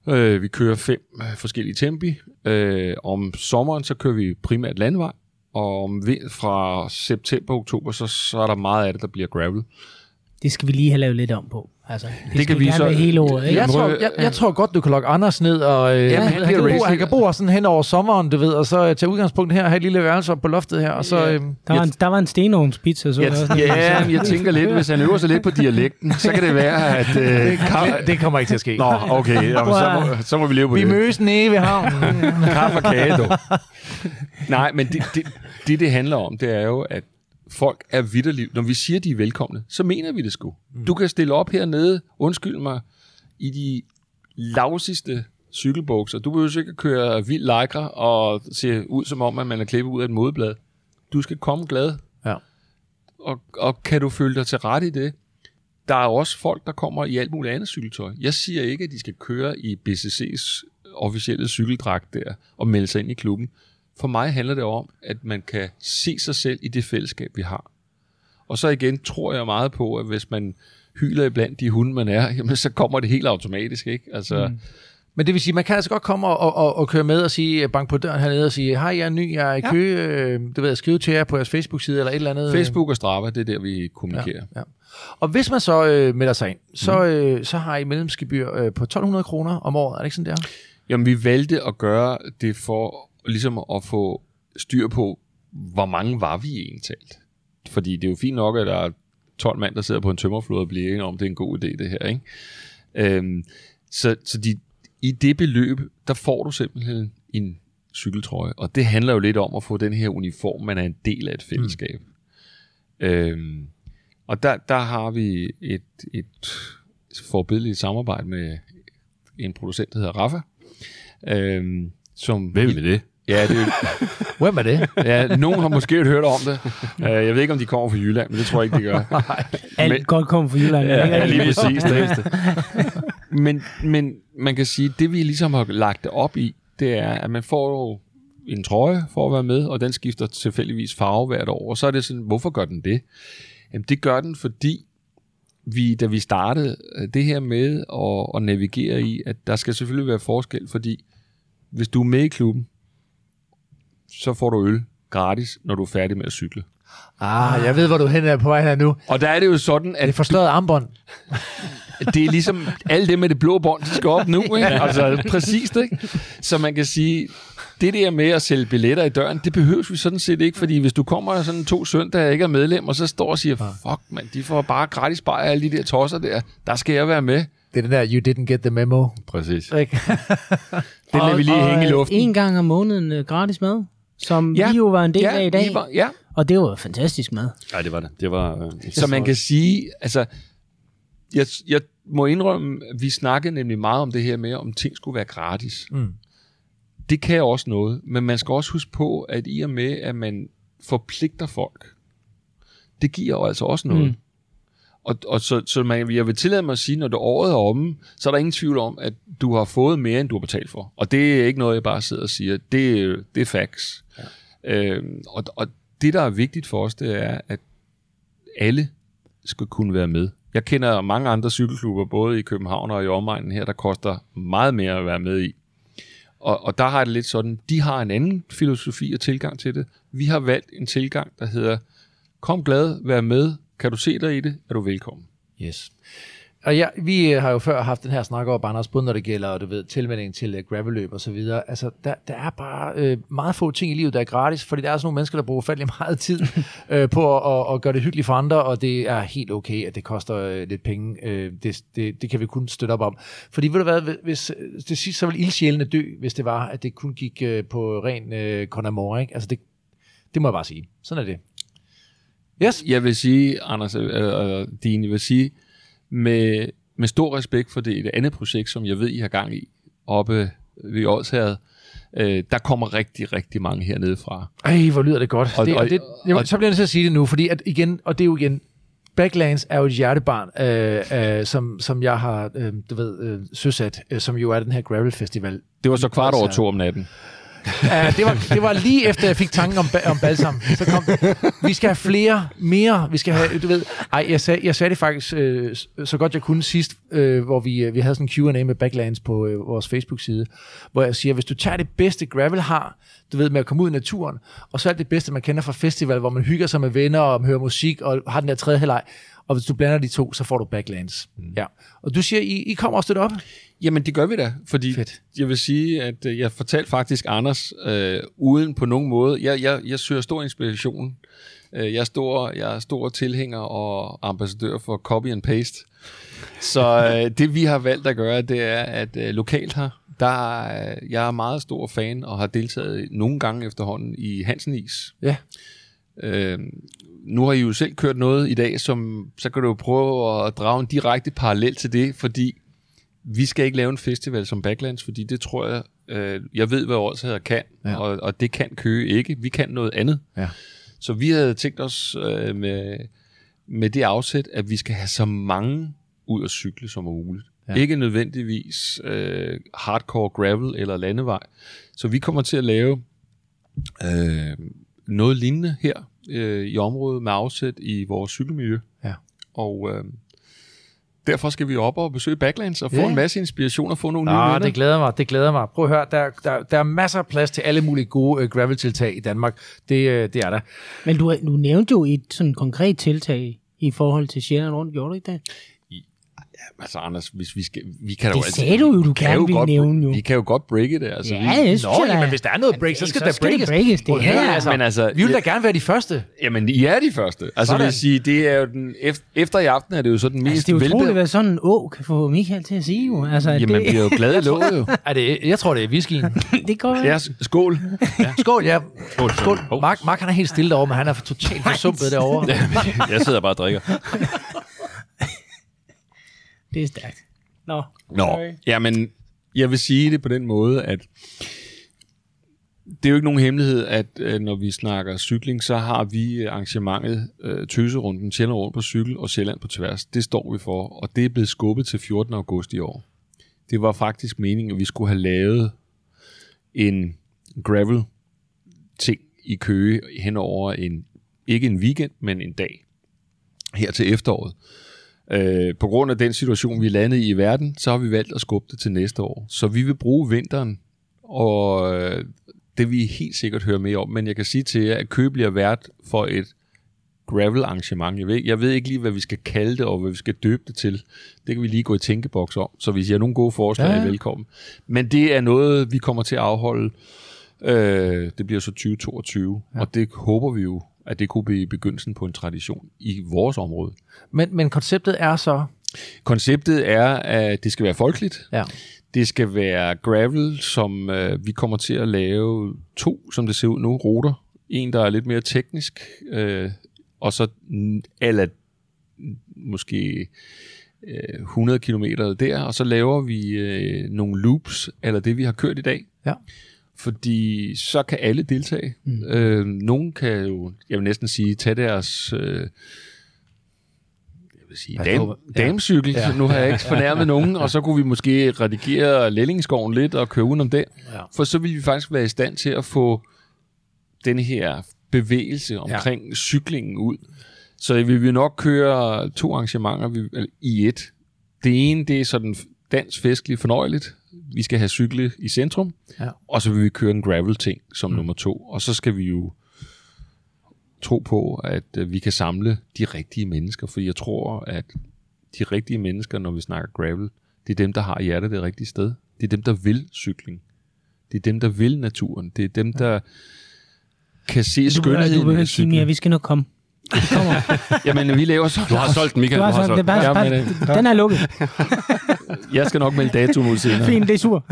øh, vi kører fem øh, forskellige tempi. Øh, om sommeren, så kører vi primært landvej, og om vind fra september og oktober, så, så er der meget af det, der bliver gravel. Det skal vi lige have lavet lidt om på. Altså, det, kan vi så- hele året, ikke? jeg, tror, jeg, jeg tror godt, du kan lokke Anders ned, og øh, han, kan bo, han kan bo sådan hen over sommeren, du ved, og så øh, tage udgangspunkt her, have et lille værelse op på loftet her, og så... Øh, Der var, en, der var en stenovnspizza, så Ja, jeg, også. ja, men jeg tænker lidt, hvis han øver sig lidt på dialekten, så kan det være, at... Øh, det, det kommer ikke til at ske. Nå, okay, jamen, så, må, så må vi leve på Vi det. mødes nede ved havnen. Kaffe og kage, du. Nej, men det, det, det, det handler om, det er jo, at folk er vidderligt. Når vi siger, de er velkomne, så mener vi det sgu. Du kan stille op hernede, undskyld mig, i de lavsigste cykelbukser. Du behøver ikke at køre vild lycra og se ud som om, at man er klippet ud af et modeblad. Du skal komme glad. Ja. Og, og kan du føle dig til rette i det? Der er også folk, der kommer i alt muligt andet cykeltøj. Jeg siger ikke, at de skal køre i BCC's officielle cykeldragt der og melde sig ind i klubben. For mig handler det om, at man kan se sig selv i det fællesskab, vi har. Og så igen tror jeg meget på, at hvis man hyler iblandt de hunde, man er, jamen så kommer det helt automatisk, ikke? Altså, mm. Men det vil sige, man kan altså godt komme og, og, og køre med og sige, bank på døren hernede og sige, hej, jeg er ny, jeg er i Ja. kø, øh, det ved jeg, skrive til jer på jeres Facebook-side eller et eller andet. Facebook og Strava, det er der, vi kommunikerer. Ja, ja. Og hvis man så øh, melder sig ind, så, øh, så har I medlemsgebyr øh, på 1200 kroner om året, er det ikke sådan der? Jamen, vi valgte at gøre det for ligesom at få styr på, hvor mange var vi egentlig. Fordi det er jo fint nok, at der er 12 mand, der sidder på en tømmerflåde og bliver enige om, det er en god idé, det her. Ikke? Øhm, så så de, i det beløb, der får du simpelthen en cykeltrøje. Og det handler jo lidt om at få den her uniform, man er en del af et fællesskab. Mm. Øhm, og der, der har vi et, et forbilleligt samarbejde med en producent, der hedder Rafa. Øhm, som Hvem er det? Ja, det, Hvem er det? ja, nogen har måske hørt om det. Uh, jeg ved ikke, om de kommer fra Jylland, men det tror jeg ikke, de gør. Alt Men- godt kommer fra Jylland. Ja, ja, lige præcis. Det. men, men man kan sige, det vi ligesom har lagt det op i, det er, at man får jo en trøje for at være med, og den skifter tilfældigvis farve hvert år. Og så er det sådan, hvorfor gør den det? Jamen, det gør den, fordi vi, da vi startede øh, det her med at, at navigere i, at der skal selvfølgelig være forskel, fordi hvis du er med i klubben, så får du øl gratis, når du er færdig med at cykle. Ah, jeg ved, hvor du hen er på vej her nu. Og der er det jo sådan, Er det at forstået armbånd? det er ligesom alle dem med det blå bånd, de skal op nu, ikke? Altså præcist, ikke? Så man kan sige, det der med at sælge billetter i døren, det behøves vi sådan set ikke, fordi hvis du kommer sådan to søndage og ikke er medlem, og så står og siger, fuck mand, de får bare gratis bajer alle de der tosser der, der skal jeg være med. Det er den der, you didn't get the memo. Præcis. Ikke? Den lader vi lige hænge i luften. En gang om måneden øh, gratis mad, som Ja. vi jo var en del af i dag. var, ja. Og det var fantastisk mad. Nej, det var det. Det var... Øh, Så man kan sige, altså, jeg, jeg må indrømme, at vi snakkede nemlig meget om det her med, om ting skulle være gratis. Mm. Det kan også noget, men man skal også huske på, at i og med, at man forpligter folk, det giver jo altså også noget. Mm. Og, og så, så man, jeg vil tillade mig at sige, når det året er omme, så er der ingen tvivl om, at du har fået mere, end du har betalt for. Og det er ikke noget, jeg bare sidder og siger. Det, det er facts. Ja. Øhm, og, og det, der er vigtigt for os, det er, at alle skal kunne være med. Jeg kender mange andre cykelklubber, både i København og i omegnen her, der koster meget mere at være med i. Og, og der har det lidt sådan, de har en anden filosofi og tilgang til det. Vi har valgt en tilgang, der hedder, kom glad, vær med, kan du se dig i det, er du velkommen. Yes. Og ja, vi øh, har jo før haft den her snak over, Anders, både når det gælder, du ved, tilmelding til øh, graveløb gravelløb og så videre. Altså, der, der er bare øh, meget få ting i livet, der er gratis, fordi der er sådan nogle mennesker, der bruger fattelig meget tid øh, på at, at, at gøre det hyggeligt for andre, og det er helt okay, at det koster øh, lidt penge. Øh, det, det, det kan vi kun støtte op om. Fordi ved du hvad, hvis, det til sidst så vil ildsjælene dø, hvis det var, at det kun gik øh, på ren øh, con amore, ikke? Altså, det, det må jeg bare sige. Sådan er det. Yes. Jeg vil sige, Anders og øh, øh, Dine, jeg vil sige, med, med stor respekt for det et andet projekt, som jeg ved, I har gang i, oppe ved Odsherred, øh, der kommer rigtig, rigtig mange hernede fra. Ej, hvor lyder det godt. Og- det, og, og- det, og- så bliver jeg nødt til at sige det nu, fordi at igen, og det er jo igen, Backlands er jo et hjertebarn, øh, øh, som, som jeg har, øh, du ved, øh, søsat, øh, som jo er den her Gravel Festival. Det var så kvart over Altså- to om natten. Ja, det, var, det var lige efter, jeg fik tanken om, om balsam. Så kom det. Vi skal have flere, mere. Vi skal have, du ved... Ej, jeg sagde, jeg sagde det faktisk øh, så godt jeg kunne sidst, øh, hvor vi, øh, vi havde sådan en Q&A med Backlands på øh, vores Facebook-side, hvor jeg siger, hvis du tager det bedste gravel har, du ved, med at komme ud i naturen, og så alt det bedste, man kender fra festival, hvor man hygger sig med venner og hører musik og har den der tredje halvleg, og hvis du blander de to, så får du Backlands. Mm. Ja. Og du siger, I, I kommer og støtter op? Jamen, det gør vi da, fordi Fedt. jeg vil sige, at øh, jeg fortalte faktisk Anders, øh, uden på nogen måde, jeg, jeg, jeg søger stor inspiration. Øh, jeg, er stor, jeg er stor tilhænger og ambassadør for copy and paste. Så øh, det vi har valgt at gøre, det er, at øh, lokalt her, der er, jeg er meget stor fan og har deltaget nogle gange efterhånden i Hansen Is. Ja. Øh, nu har I jo selv kørt noget i dag, som så kan du jo prøve at drage en direkte parallel til det, fordi vi skal ikke lave en festival som Backlands, fordi det tror jeg, øh, jeg ved, hvad Odsherred kan, Ja. og, og det kan Køge ikke. Vi kan noget andet. Ja. Så vi havde tænkt os øh, med, med det afsæt, at vi skal have så mange ud at cykle som muligt. Ja. Ikke nødvendigvis øh, hardcore gravel eller landevej. Så vi kommer til at lave øh, noget lignende her øh, i området med afsæt i vores cykelmiljø. Ja. Og øh, derfor skal vi op og besøge Backlands og få en masse inspiration og få nogle nye Nå, venner. det glæder mig, det glæder mig. Prøv at høre, der, der, der er masser af plads til alle mulige gode uh, gravel-tiltag i Danmark. Det, uh, det er der. Men du, du nævnte jo et sådan konkret tiltag i forhold til Sjælland rundt, gjorde du ikke det? Altså Anders, hvis vi skal, vi kan Det jo altid, sagde du jo, du kan gerne ville godt, nævne jo. Vi kan jo godt breake det. Altså, Ja, vi, det synes Nå, jeg da. jamen, hvis der er noget break, så skal så der skal det breakes. breakes, det er høre, her. altså, Men altså, vi vil da gerne være de første. Jamen, I er de første. Altså, Sådan. vil jeg sige, det er jo den, efter, i aften er det jo så den mest Altså, det er utroligt, hvad sådan en å kan få Michael til at sige jo. Altså, Jamen, det, vi er jo glade i låget jo. Er det, jeg tror, det er whiskyen. det går Ja, skål. Skål, ja. Skål. Skål. Mark, Mark han er helt stille derovre, men han er totalt forsumpet derovre. Jeg sidder bare og drikker. Det er stærkt. Nå, Nå, Sorry. jamen, jeg vil sige det på den måde, at det er jo ikke nogen hemmelighed, at øh, når vi snakker cykling, så har vi øh, arrangementet øh, Tøserunden, Sjælland rundt på cykel og Sjælland på tværs. Det står vi for, og det er blevet skubbet til 14. august i år. Det var faktisk meningen, at vi skulle have lavet en gravel ting i Køge hen over en, ikke en weekend, men en dag her til efteråret. Øh, på grund af den situation, vi er landet i i verden, så har vi valgt at skubbe det til næste år. Så vi vil bruge vinteren, og øh, det vil I helt sikkert høre mere om. Men jeg kan sige til jer, at Køge bliver vært for et gravel-arrangement. Jeg ved, jeg ved ikke lige, hvad vi skal kalde det, og hvad vi skal døbe det til. Det kan vi lige gå i tænkeboks om. Så hvis I har nogle gode forslag, ja. er velkommen. Men det er noget, vi kommer til at afholde. Øh, det bliver så 2022, ja. og det håber vi jo, at det kunne blive begyndelsen på en tradition i vores område. Men, men konceptet er så... Konceptet er, at det skal være folkeligt. Ja. Det skal være gravel, som øh, vi kommer til at lave to, som det ser ud nu, ruter. En, der er lidt mere teknisk, øh, og så eller måske øh, 100 km der, og så laver vi øh, nogle loops, eller det, vi har kørt i dag. Ja. Fordi så kan alle deltage. Mm. Øh, nogen kan jo, jeg vil næsten sige, tage deres... Øh, jeg vil sige, det ja. damecykel. Ja. Nu har jeg ikke fornærmet nogen, og så kunne vi måske redigere Lællingsskoven lidt og køre udenom den. Ja. For så ville vi faktisk være i stand til at få den her bevægelse omkring ja. cyklingen ud. Så vi vil nok køre to arrangementer i et. Det ene, det er sådan dans festligt fornøjeligt. Vi skal have cykle i centrum. Ja. Og så vil vi køre en gravel-ting som mm. nummer to. Og så skal vi jo tro på, at øh, vi kan samle de rigtige mennesker. For jeg tror, at de rigtige mennesker, når vi snakker gravel, det er dem, der har hjertet det rigtige sted. Det er dem, der vil cykling. Det er dem, der vil naturen. Det er dem, der kan se du, skønheden du i behøver at ikke sige mere, vi skal nok komme. Vi kommer. Jamen, vi laver så... Du har solgt den, Michael. Du Du har solgt bare, Ja, bare, men, den er lukket. Jeg skal nok melde dato ud senere. Fint, det er sur.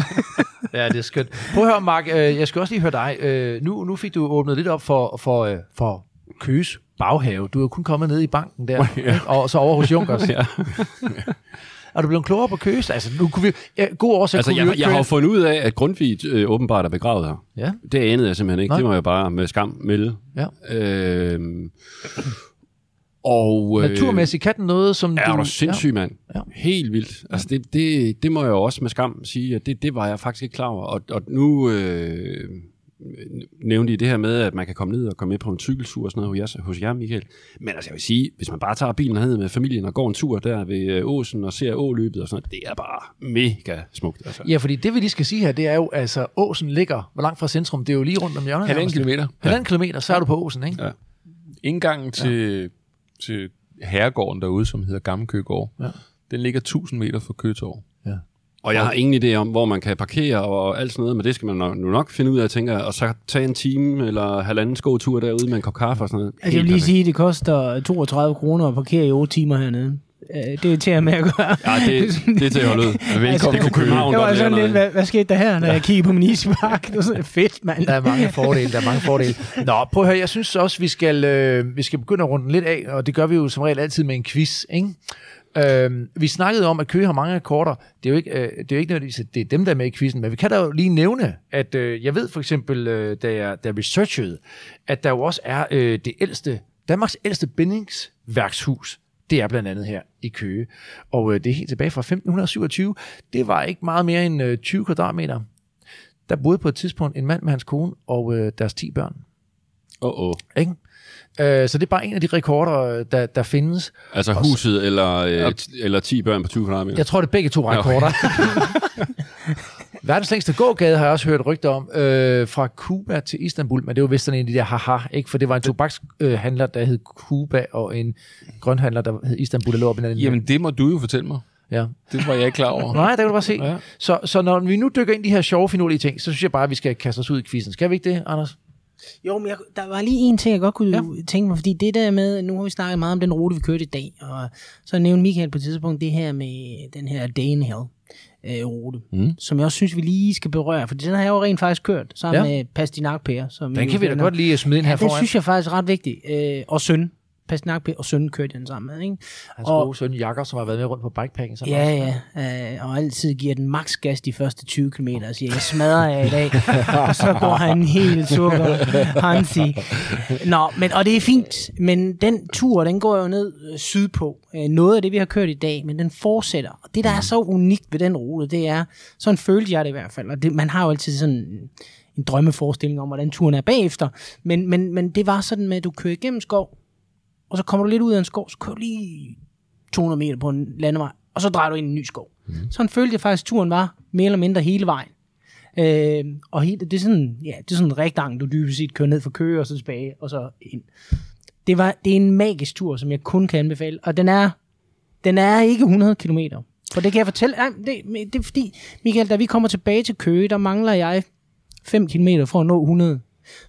Ja, det er skønt. Prøv at høre, Mark, øh, jeg skal også lige høre dig. Øh, nu, nu fik du åbnet lidt op for, for, øh, for Køges baghave. Du er jo kun kommet ned i banken der, ja. og så over hos Junkers. Ja. Er du blevet klogere på Køges? Altså, nu kunne vi... Ja, god årsag Altså, kunne vi jeg, ikke jeg har jo fundet ud af, at Grundtvig øh, åbenbart er begravet her. Ja. Det anede jeg simpelthen ikke. Nej. Det må jeg bare med skam melde. Ja. Øhm, og, øh, Naturmæssigt kan den noget, som Er du... du sindssyg, mand? Ja. Helt vildt. Altså, det, det, det må jeg jo også med skam sige, at det, det var jeg faktisk ikke klar over. Og, og nu øh, nævnte I det her med, at man kan komme ned og komme med på en cykeltur og sådan noget hos jer, hos jer Michael. Men altså, jeg vil sige, hvis man bare tager bilen herned med familien og går en tur der ved øh, Åsen og ser åløbet og sådan noget, det er bare mega smukt. Altså. Ja, fordi det vi lige skal sige her, det er jo, altså, Åsen ligger, hvor langt fra centrum? Det er jo lige rundt om hjørnet. Halvanden kilometer. Halvanden kilometer, så er du på Åsen, ikke? Ja. Indgangen til, ja. Til herregården derude, som hedder Gammelkøgård, Ja. den ligger 1000 meter fra Køtorv. Og jeg har ingen idé om, hvor man kan parkere og alt sådan noget, men det skal man nok- nu nok finde ud af, tænker jeg. Og så tage en time eller halvanden skotur derude med en kop kaffe og sådan noget. Altså, jeg vil lige perfekt. sige, at det koster 32 kroner at parkere i 8 timer hernede. Øh, Det er til at med at gøre. Ja, det, det er til at holde ud. Velkommen Altså, det kunne København Det var sådan lidt, hvad, hvad skete der her, når jeg kiggede på min ispark? Det var sådan fedt, mand. Der er mange fordele, der er mange fordele. Nå, prøv at høre, jeg synes også, vi skal, øh, vi skal begynde at runde lidt af, og det gør vi jo som regel altid med en quiz, ikke? Øh, vi snakkede om, at Køge har mange rekorder. Det er jo ikke, øh, det er jo ikke nødvendigvis, at det er dem, der er med i quizzen, men vi kan da jo lige nævne, at øh, jeg ved for eksempel, øh, da, jeg, da jeg researchede, at der jo også er øh, det ældste, Danmarks ældste bindingsværkshus. Det er blandt andet her i Køge. Og øh, det er helt tilbage fra 1527. Det var ikke meget mere end øh, 20 kvadratmeter. der boede på et tidspunkt en mand med hans kone og øh, deres 10 børn. Åh, oh, oh. Ikke? Øh, så det er bare en af de rekorder, øh, der, der findes. Altså huset eller, øh, eller 10 børn på 20 kvadratmeter. Jeg tror, det er begge to rekorder. Verdens længste gågade har jeg også hørt rygter om, øh, fra Cuba til Istanbul, men det var vist sådan en af de der haha, ikke? For det var en tobakshandler, der hed Cuba, og en grønhandler, der hed Istanbul, der lå op i den Jamen, det må du jo fortælle mig. ja. Det var jeg ikke klar over. Nej, der kan du bare se. Ja. Så, så når vi nu dykker ind i de her sjove, finurlige ting, så synes jeg bare, at vi skal kaste os ud i quizzen. Skal vi ikke det, Anders? Jo, men jeg, der var lige en ting, jeg godt kunne ja. tænke mig, fordi det der med, nu har vi snakket meget om den rute, vi kørte i dag, og så nævnte Michael på et tidspunkt det her med den her Dane Hill øh, rute, mm. som jeg også synes, vi lige skal berøre, for den har jeg jo rent faktisk kørt sammen Ja. med Pastinak Per. Som Den kan vi da godt lige smide ind her Ja, foran. synes jeg faktisk er ret vigtig. Øh, og søn. Pastinak Per og søn kørte den sammen med, ikke? Hans og- gode søn Jakob, som har været med rundt på bikepacking. sammen Ja, også. ja, øh, og altid giver den maks gas de første 20 km, og siger, jeg smadrer jer i dag, og så går han helt sukker, Hansi. Nå, men, og det er fint, men den tur, den går jo ned øh, sydpå. Øh, Noget af det, vi har kørt i dag, men den fortsætter. Og det, der er så unikt ved den rute, det er, sådan følte jeg det i hvert fald, og det, man har jo altid sådan en drømmeforestilling om, hvordan turen er bagefter, men, men, men det var sådan med, at du kører igennem skov, og så kommer du lidt ud af en skov, så kører du lige 200 meter på en landevej, og så drejer du ind i en ny skov. Mm. Sådan følte jeg faktisk, at turen var mere eller mindre hele vejen. Øh, og hele, det er sådan, ja, det er sådan en rektang, du dybest set kører ned fra Køge og så tilbage, og så ind. Det, var, det er en magisk tur, som jeg kun kan anbefale, og den er, den er ikke 100 km. For det kan jeg fortælle, nej, det, det er fordi, Michael, da vi kommer tilbage til Køge, der mangler jeg 5 km for at nå 100.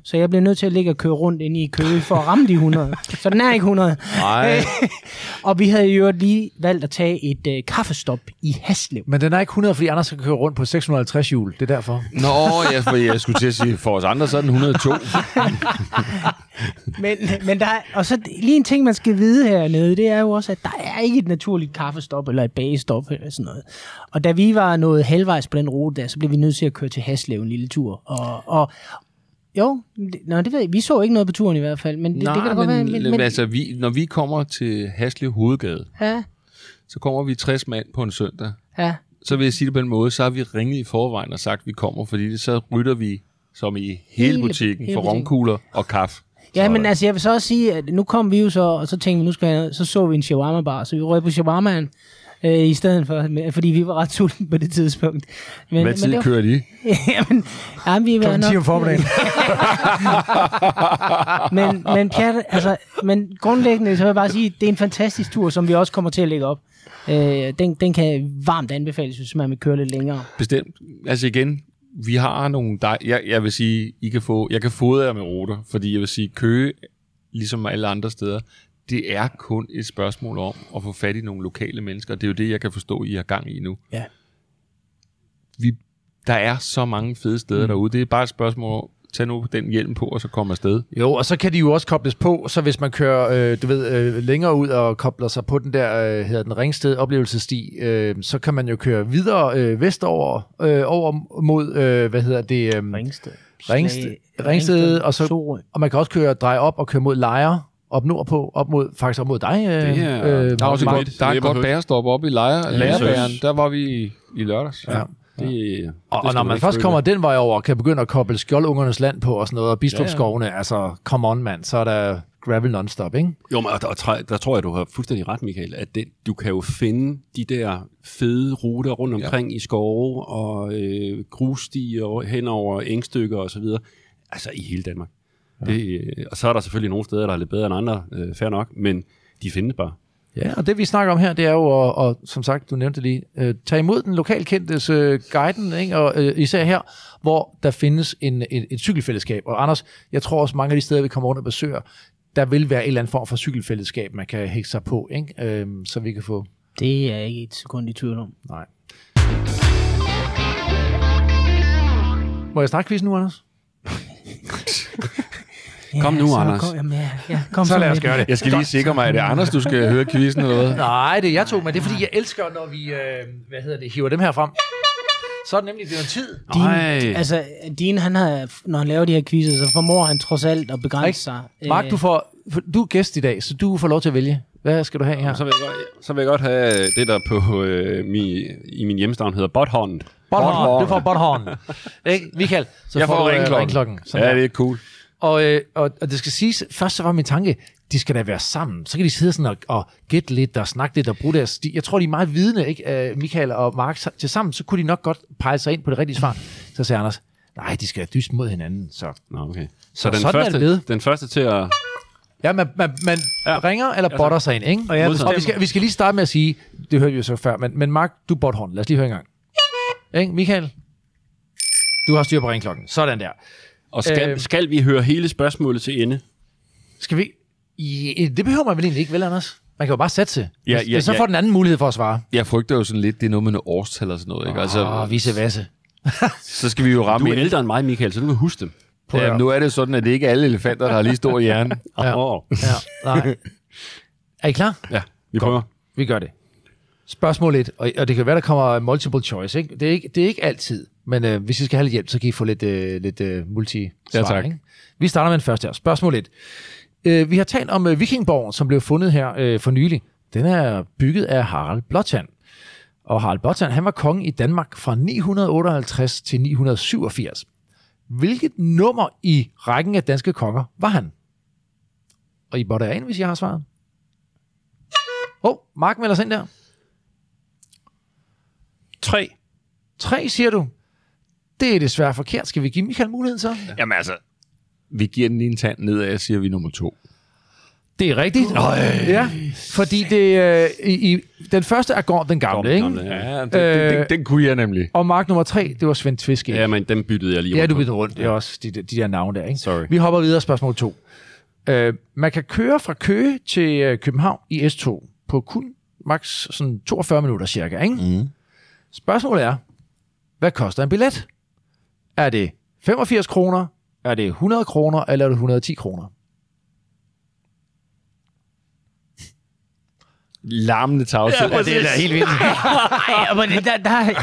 Så jeg bliver nødt til at ligge og køre rundt ind i Køge for at ramme de 100. Så den er ikke 100. Nej. og vi havde jo lige valgt at tage et øh, kaffestop i Haslev. Men den er ikke 100, fordi Anders skal køre rundt på 650 hjul. Det er derfor. Nå, jeg, for jeg skulle til at sige, for os andre, så er den 102. Men, men der er, og så lige en ting, man skal vide hernede, det er jo også, at der er ikke et naturligt kaffestop eller et bagestop eller sådan noget. Og da vi var nået halvvejs på den rute der, så blev vi nødt til at køre til Haslev en lille tur. Og, og jo, det, nå, det ved jeg. Vi så ikke noget på turen i hvert fald, men det, Nej, det kan da godt men, være. Men, men, altså, vi, når vi kommer til Haslev Hovedgade, ja, så kommer vi 60 mand på en søndag. ja. Så vil jeg sige det på en måde, så har vi ringet i forvejen og sagt, at vi kommer, fordi det, så rytter vi som i hele, Hele- butikken hele for butikken. romkugler og kaffe. Ja, men altså, jeg vil så også sige, at nu kom vi jo så, og så tænkte vi, nu skal vi så så vi en shawarma bar, så vi røg på shawarmaen, øh, i stedet for, fordi vi var ret sultne på det tidspunkt. Men, Hvad tid det var- kører de? jamen, jamen, vi var Klokken 10 om formiddagen. men, men, Pjat, altså, men grundlæggende, så vil jeg bare sige, det er en fantastisk tur, som vi også kommer til at lægge op. Øh, den, den kan varmt anbefales, hvis man vil køre lidt længere. Bestemt. Altså igen, vi har nogle... Dej- jeg, jeg vil sige, I kan få, jeg kan fodre jer med ruter, fordi jeg vil sige, Køge, ligesom alle andre steder, det er kun et spørgsmål om at få fat i nogle lokale mennesker. Det er jo det, jeg kan forstå, I har gang i nu. Ja. Vi, der er så mange fede steder mm. derude. Det er bare et spørgsmål om, tag nu den hjelm på, og så komme afsted. Jo, og så kan de jo også kobles på, så hvis man kører, øh, du ved, øh, længere ud og kobler sig på den der, øh, hedder den Ringsted oplevelsesti, øh, så kan man jo køre videre øh, vestover, øh, over mod, øh, hvad hedder det, øh, Ringsted. Ringsted, Ringsted, og så, Sorø. og man kan også køre, dreje op og køre mod Lejre, op nordpå, op mod, faktisk op mod dig. Øh, Det er- øh, Der er også et Mark. godt, der er et godt bærestop oppe i Lejre, Ja, Lærerbæren. seriøst. Der var vi i, i lørdags. Ja. Det, Og, det og når man først føle. kommer den vej over, kan begynde at koble skjoldungernes land på og sådan noget, og Bistrupskovene, ja, ja. altså, come on mand, så er der gravel non-stop, ikke? Jo, men der, der, der tror jeg, du har fuldstændig ret, Michael, at det, du kan jo finde de der fede ruter rundt omkring ja. i skove og øh, grusstier hen over engstykker og så videre. Altså i hele Danmark. Ja. Det, øh, og så er der selvfølgelig nogle steder, der er lidt bedre end andre, øh, fair nok, men de findes bare. Ja, og det vi snakker om her, det er jo, at, og, som sagt, du nævnte det lige, øh, tage imod den lokalkendtes øh, guiden, ikke? og øh, især her, hvor der findes en, et, et cykelfællesskab. Og Anders, jeg tror også mange af de steder, vi kommer rundt og besøger, der vil være en eller anden form for cykelfællesskab, man kan hægte sig på, ikke? Øh, så vi kan få... Det er jeg ikke et sekund i tvivl om. Nej. Må jeg starte quizzen nu, Anders? Kom nu, så Anders. Kom, jamen, ja, ja, kom Så lad os gøre det. Jeg skal lige sikre mig, er det Anders, du skal høre quizzen eller hvad? Nej, det er jeg to, men det er fordi, jeg elsker, når vi, øh, hvad hedder det, hiver dem her frem. Så er det nemlig blevet tid. Din, Ej. altså, Din, han har, når han laver de her quizzer, så formår han trods alt at begrænse Ikke? sig. Mark, Øh, du, får, du er gæst i dag, så du får lov til at vælge. Hvad skal du have her? Så vil, jeg godt, så vil jeg godt have det, der på øh, mi, i min hjemstavn hedder Botthånd. Botthorn. Du får botthorn. Ikke, Michael? Så Jeg får du, øh, ringklokken. ringklokken. Sådan Ja, der. det er cool. Og, øh, og, og det skal siges, først så var min tanke, de skal da være sammen. Så kan de sidde sådan og, og gætte lidt og snakke lidt og bruge deres... De, jeg tror, de er meget vidende, ikke? Uh, Michael og Mark til sammen, så kunne de nok godt pege sig ind på det rigtige svar. Så sagde Anders, nej, de skal dyste mod hinanden. Så, Nå, okay. Så, Så den, sådan er det første, den første til at... ja, man, man, man ja. Ja. ringer eller botter sig ind, ikke? Og jeg og vi skal, vi skal lige starte med at sige, det hørte vi jo så før, men, men Mark, du er botthorn. Lad os lige høre en gang. Ikke, Michael? Du har styr på ringklokken. Sådan der. Og skal, øh, skal vi høre hele spørgsmålet til ende? Skal vi... I, det behøver man vel egentlig ikke, vel, Anders? Man kan jo bare satse. Ja, Hvis- ja, så ja. får den anden mulighed for at svare. Jeg frygter jo sådan lidt, det er noget med noget årstal og sådan noget. Ikke? Altså, Åh, vise vasse. så skal vi jo Du ramme er ind. ældre end mig, Michael, så du kan huske dem. Prøv Ja, nu er det sådan, at det ikke er alle elefanter, der har lige stor hjerne. Ja. Åh. Ja, nej. Er I klar? Ja, vi prøver. Vi gør det. Spørgsmål 1, og, og det kan være, der kommer multiple choice. Ikke? Det, er ikke, det er ikke altid, men øh, hvis I skal have lidt hjælp, så kan I få lidt, øh, lidt øh, multi Ja, tak. Ikke? Vi starter med den første her. Spørgsmål 1. Øh, vi har talt om øh, Vikingborgen, som blev fundet her øh, for nylig. Den er bygget af Harald Blåtand. Og Harald Blåtand, han var konge i Danmark fra 958 til 987. Hvilket nummer i rækken af danske konger var han? Og I botter ind, hvis jeg har svaret. Åh, oh, Mark melder sig ind der. Tre. Tre, siger du. Det er desværre forkert. Skal vi give Michael muligheden så? Ja. Jamen altså, vi giver den lige en tand nedad, siger vi nummer to. Det er rigtigt. Øh. Ja, fordi det, øh, i, i, den første er Gorm den gamle, ikke? Gamle, ja. Ja, den, øh, den, den, den kunne jeg nemlig. Og Mark nummer tre, det var Svend Tviske. ja, men dem byttede jeg lige Ja, rundt du på. bytter rundt. Det er også de, de der navne der, ikke? Sorry. Vi hopper videre spørgsmål 2. Øh, man kan køre fra Køge til øh, København i S2 på kun maks sådan 42 minutter cirka, ikke? Mm. Spørgsmålet er, hvad koster en billet? Er det 85 kroner, er det 100 kroner, eller er det 110 kroner? Larmende tavshed. Ja, det er da helt vildt. Ej, men det- der, der, der,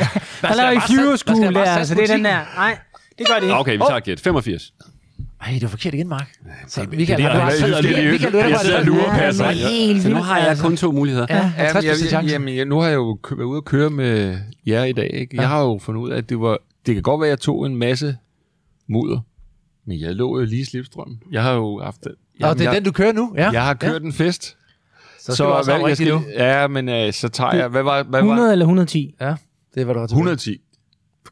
der laver I sætte- der Fury skal School bare der, sætte så det er den der. Nej, det gør det ikke. Okay, vi tager et gæt. 85. Ej, det var forkert igen, Mark. Så, der og passer. men- Helt Så nu har jeg altså. kun to muligheder. Ja, 50 Jamen, chance. jeg, jamen, jeg, nu har jeg jo været ude at køre med jer i dag. Ikke? Jeg har jo fundet ud af, at det var... Det kan godt være, at jeg tog en masse mudder, men jeg lå jo lige i slipstrøm. Jeg har jo haft... Jamen, Og det er jeg, den, du kører nu? Ja. jeg har kørt en fest. Så skal du også hvad, jeg rigtigt nu. Ja, men øh, så tager jeg... Hvad var, hvad 100 var eller 110? Ja, det er, hvad du har til. 110.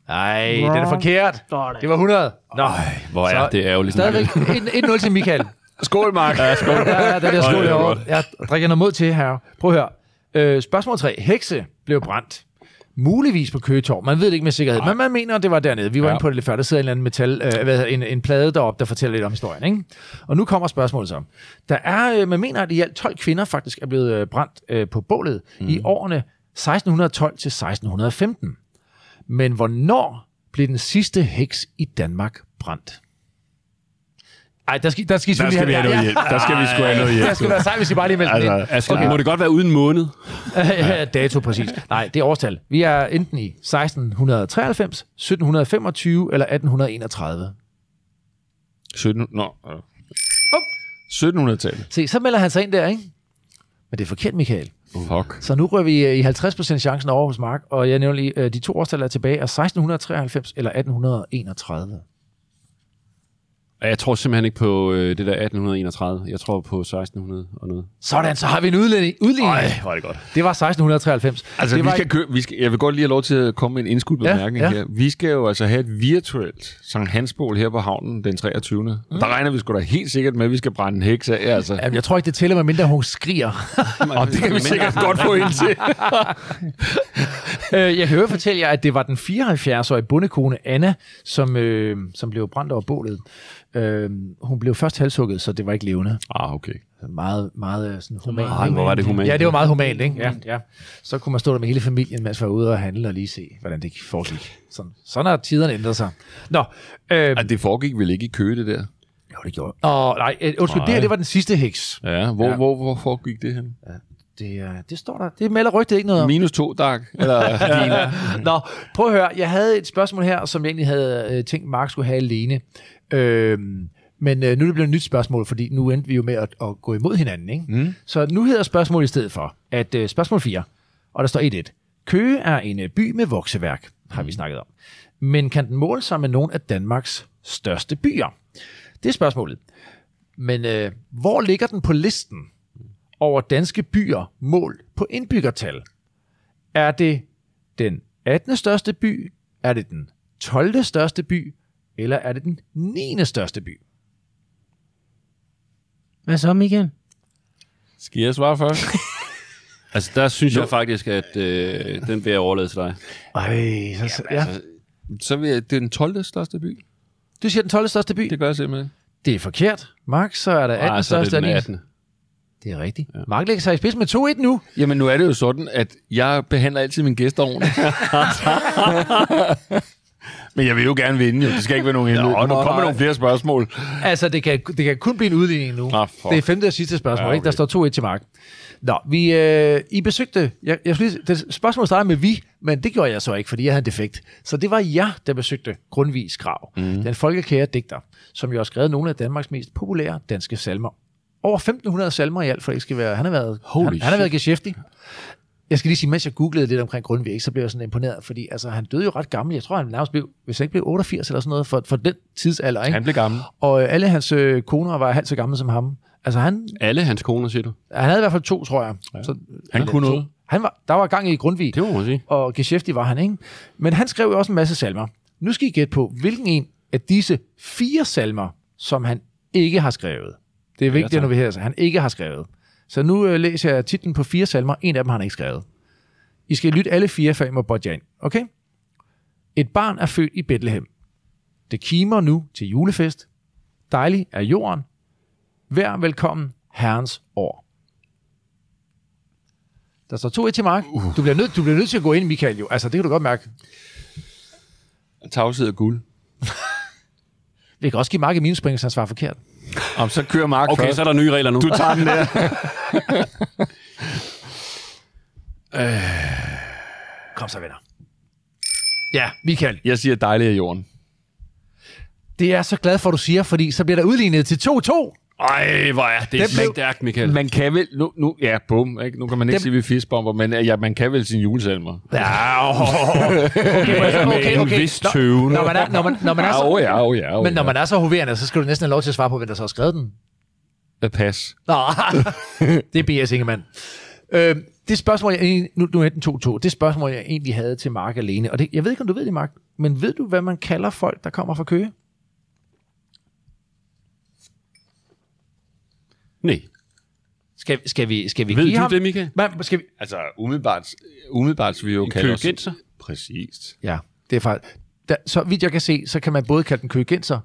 Nej, den er forkert. Det var 100. Nå, Hvor er Så- det ærgerligt. stadigvæk 1-0 til Michael. Skål, Mark. Ja, skål. Ja, den der Ej, skål det var derovre. godt. Jeg drikker noget mod til her. Prøv at høre. Øh, spørgsmål 3. Hekse blev brændt. Muligvis på Køgetorv. Man ved det ikke med sikkerhed, men man mener, at det var dernede. Vi var Ja. inde på det lidt før. Der sidder en eller anden metal, øh, hvad en, en plade deroppe, der fortæller lidt om historien. Ikke? Og nu kommer spørgsmålet så. Der er, øh, man mener, at i alt 12 kvinder faktisk er blevet øh, brændt øh, på bålet mm. i årene 1612 til 1615. Men hvornår blev den sidste heks i Danmark brændt? Ej, der skal, der skal, Der skal vi have noget hjælp. Der skal vi sgu have noget hjælp. Det skulle være sejt, hvis I bare lige meldte altså, Altså, ind. Altså, okay. Må det godt være uden måned? Ja, dato præcis. Nej, det er årstal. Vi er enten i 1693, 1725 eller 1831. 17... Nå. øh. 1700-tallet. Se, så melder han sig ind der, ikke? Men det er forkert, Michael. Fuck. Så nu rører vi øh, i 50% chancen over hos Mark, og jeg nævner lige, øh, de to årstal er tilbage er 1693 eller 1831. Ja, Jeg tror simpelthen ikke på øh, det der 1831. Jeg tror på 1600 og noget. Sådan, så har vi en udligning. udligning. var det godt. Det var 1693. Altså, det vi var skal køre, vi skal, jeg vil godt lige have lov til at komme med en indskudt Ja, bemærkning ja. her. Vi skal jo altså have et virtuelt Sankt Hansbål her på havnen den 23. Mm. Der regner vi sgu da helt sikkert med, at vi skal brænde en heks af, altså. Jamen, jeg tror ikke, det tæller, med mindre hun skriger. Og det kan vi sikkert godt få ind til. Øh, jeg kan jo fortælle jer, at det var den 74-årige bondekone Anna, som, øh, som blev brændt over bålet. Øh, hun blev først halshugget, så det var ikke levende. Ah, okay. Meget, meget øh, sådan humant. Ej, hvor var det humant. Ja, det var meget humant, ikke? Ja, ja. Så kunne man stå der med hele familien, mens man var ude og handle og lige se, hvordan det foregik. Sådan, sådan har tiderne ændret sig. Nå, øh, Ah, det foregik vel ikke i Køge, det der? jo, det gjorde Åh, nej, øh, undskyld, det her, det var den sidste heks. Ja, hvor, Ja. ja. Hvor, hvor foregik det hen? Det, øh, det står der. Det melder rygtet ikke noget om. Minus to, Dag. Eller, Nå, prøv at høre. Jeg havde et spørgsmål her, som jeg egentlig havde øh, tænkt, Mark skulle have alene. Øhm, men øh, nu er det blevet et nyt spørgsmål, fordi nu endte vi jo med at, at gå imod hinanden. Ikke? Mm. Så nu hedder spørgsmålet i stedet for, at øh, spørgsmål 4, og der står 1-1. Køge er en øh, by med vokseværk. har vi snakket om. Men kan den måle sig med nogle af Danmarks største byer? Det er spørgsmålet. Men øh, hvor ligger den på listen over danske byer målt på indbyggertal? Er det den 18. største by? Er det den 12. største by? Eller er det den 9. største by? Hvad så, Michael? Skal jeg svare først? Altså, der synes jeg faktisk, at øh, den vil jeg overlade til dig. Ej, så, så, ja. Så vil jeg, det er den 12. største by. Du siger den 12. største by? Det gør jeg simpelthen. Det er forkert. Mark, så er der 18. Nej, så er det største den af 18. Det er rigtigt. Ja. Mark lægger sig i spidsen med 2-1 nu. Jamen, nu er det jo sådan, at jeg behandler altid mine gæster ordentligt. Men jeg vil jo gerne vinde, jo. Det skal ikke være nogen helvede. Og nu kommer nogle flere spørgsmål. Altså, det kan, det kan kun blive en udligning nu. Ah, fuck. det er femte og sidste spørgsmål, Ja, okay. ikke? Der står 2-1 til Mark. Nå, vi, øh, I besøgte... Jeg, jeg skulle lige, det spørgsmål starter med vi, men det gjorde jeg så ikke, fordi jeg havde en defekt. Så det var jer, der besøgte Grundtvigs grav. Mm. Den folkekære digter, som jo har skrevet nogle af Danmarks mest populære danske salmer. Over 1500 salmer i alt, for det ikke skal være... Han har været, Holy han, han har været geschæftig. Jeg skal lige sige, mens jeg googlede lidt omkring Grundtvig, så blev jeg sådan imponeret, fordi altså, han døde jo ret gammel. Jeg tror, han nærmest blev, hvis han ikke blev 88 eller sådan noget, for, for den tidsalder. Ikke? Han blev gammel. Og øh, alle hans øh, koner var halvt så gamle som ham. Altså han, Alle hans koner, siger du? han havde i hvert fald to, tror jeg. Ja. Så, Han kunne noget. han var, der var gang i Grundtvig, Det må man sige. og geschæftig var han, ikke? Men han skrev jo også en masse salmer. Nu skal I gætte på, hvilken en af disse fire salmer, som han ikke har skrevet. Det er vigtigt, Ja, når vi her, han ikke har skrevet. Så nu øh, læser jeg titlen på fire salmer. En af dem har han ikke skrevet. I skal lytte alle fire, før I må bodge ind. Okay? Et barn er født i Bethlehem. Det kimer nu til julefest. Dejlig er jorden. Vær velkommen herrens år. Der står to et til Mark. Uh. Du, bliver nødt, du bliver nødt til at gå ind, Michael. Jo. Altså, det kan du godt mærke. Tavshed og guld. Vi kan også give Mark et minuspring, hvis han svarer forkert. Om så kører Mark Okay, først. så er der nye regler nu. Du tager den der. Kom så, venner. Ja, Michael. Jeg siger dejlig af jorden. Det er jeg så glad for, at du siger, fordi så bliver der udlignet til 2-2. Ej, hvor er det stærkt, Michael. Man kan vel... Nu, nu, ja, bum. Ikke? Nu kan man ikke Dem- sige, at vi er fiskbomber, men ja, man kan vel sine julesalmer. Ja, oh, Med en vis tøven. Når man er, når man, når man er Ja, så, oh, ja, oh, ja, oh, men når ja. man er så hoverende, så skal du næsten have lov til at svare på, hvem der så har skrevet den. Øh, Pas. Nå, det er B.S. Ingemann. Øh, det spørgsmål, jeg, egentlig- nu, nu er den 2-2, det spørgsmål, jeg egentlig havde til Mark alene, og det, jeg ved ikke, om du ved det, Mark, men ved du, hvad man kalder folk, der kommer fra Køge? Nej. Skal, skal vi, skal vi Ved give du ham? det, Michael? Man, skal vi? Altså, umiddelbart, umiddelbart vil vi jo En kalde os... køgenser? Præcis. Ja, det er faktisk... Der, så vidt jeg kan se, så kan man både kalde den køgenser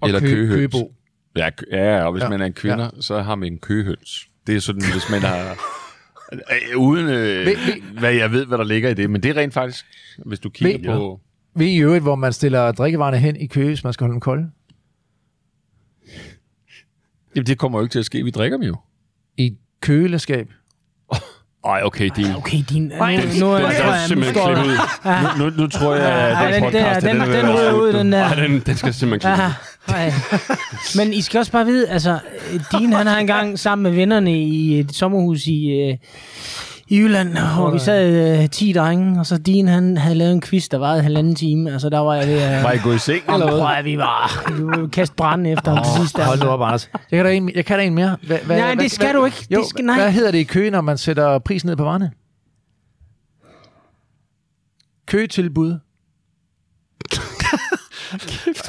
og Eller kø, køhøns. køgebo. Ja, kø- ja, og hvis Ja, ja, man er en kvinde, ja. så har man en køhøns. Det er sådan, hvis man har... Øh, Uden øh, Ved- ved- hvad jeg ved, hvad der ligger i det, men det er rent faktisk, hvis du kigger Ved- på... Ved I øvrigt, hvor man stiller drikkevarerne hen i kø, hvis man skal holde dem kolde? Jamen, det kommer jo ikke til at ske. Vi drikker dem jo. I et køleskab. Ej, okay, det er Okay, din... Nu, nu, nu, nu, er tror Den jeg, nu simpelthen klippet ud. Nu, nu tror jeg, at Ej, den den, der, podcast, den, er den være ryger ud, den der. Ej, den, den skal simpelthen klippe Ja, ej. Men I skal også bare vide, altså, Dean han har engang sammen med vennerne i et sommerhus i, øh, i Jylland, hvor vi sad øh, 10 drenge, og så Dean han havde lavet en quiz, der varede halvanden time. Altså, der var jeg ved at... Var I gået i seng, eller Prøv hvad? at vi var... Vi var kaste brænde efter ham til sidst. Hold nu altså. op, Anders. Jeg kan da en, jeg kan da en mere. Hvad, hvad, Nej, det skal du ikke. Det Jo, skal- nej. Hvad hedder det i kø, når man sætter prisen ned på varerne? Køtilbud.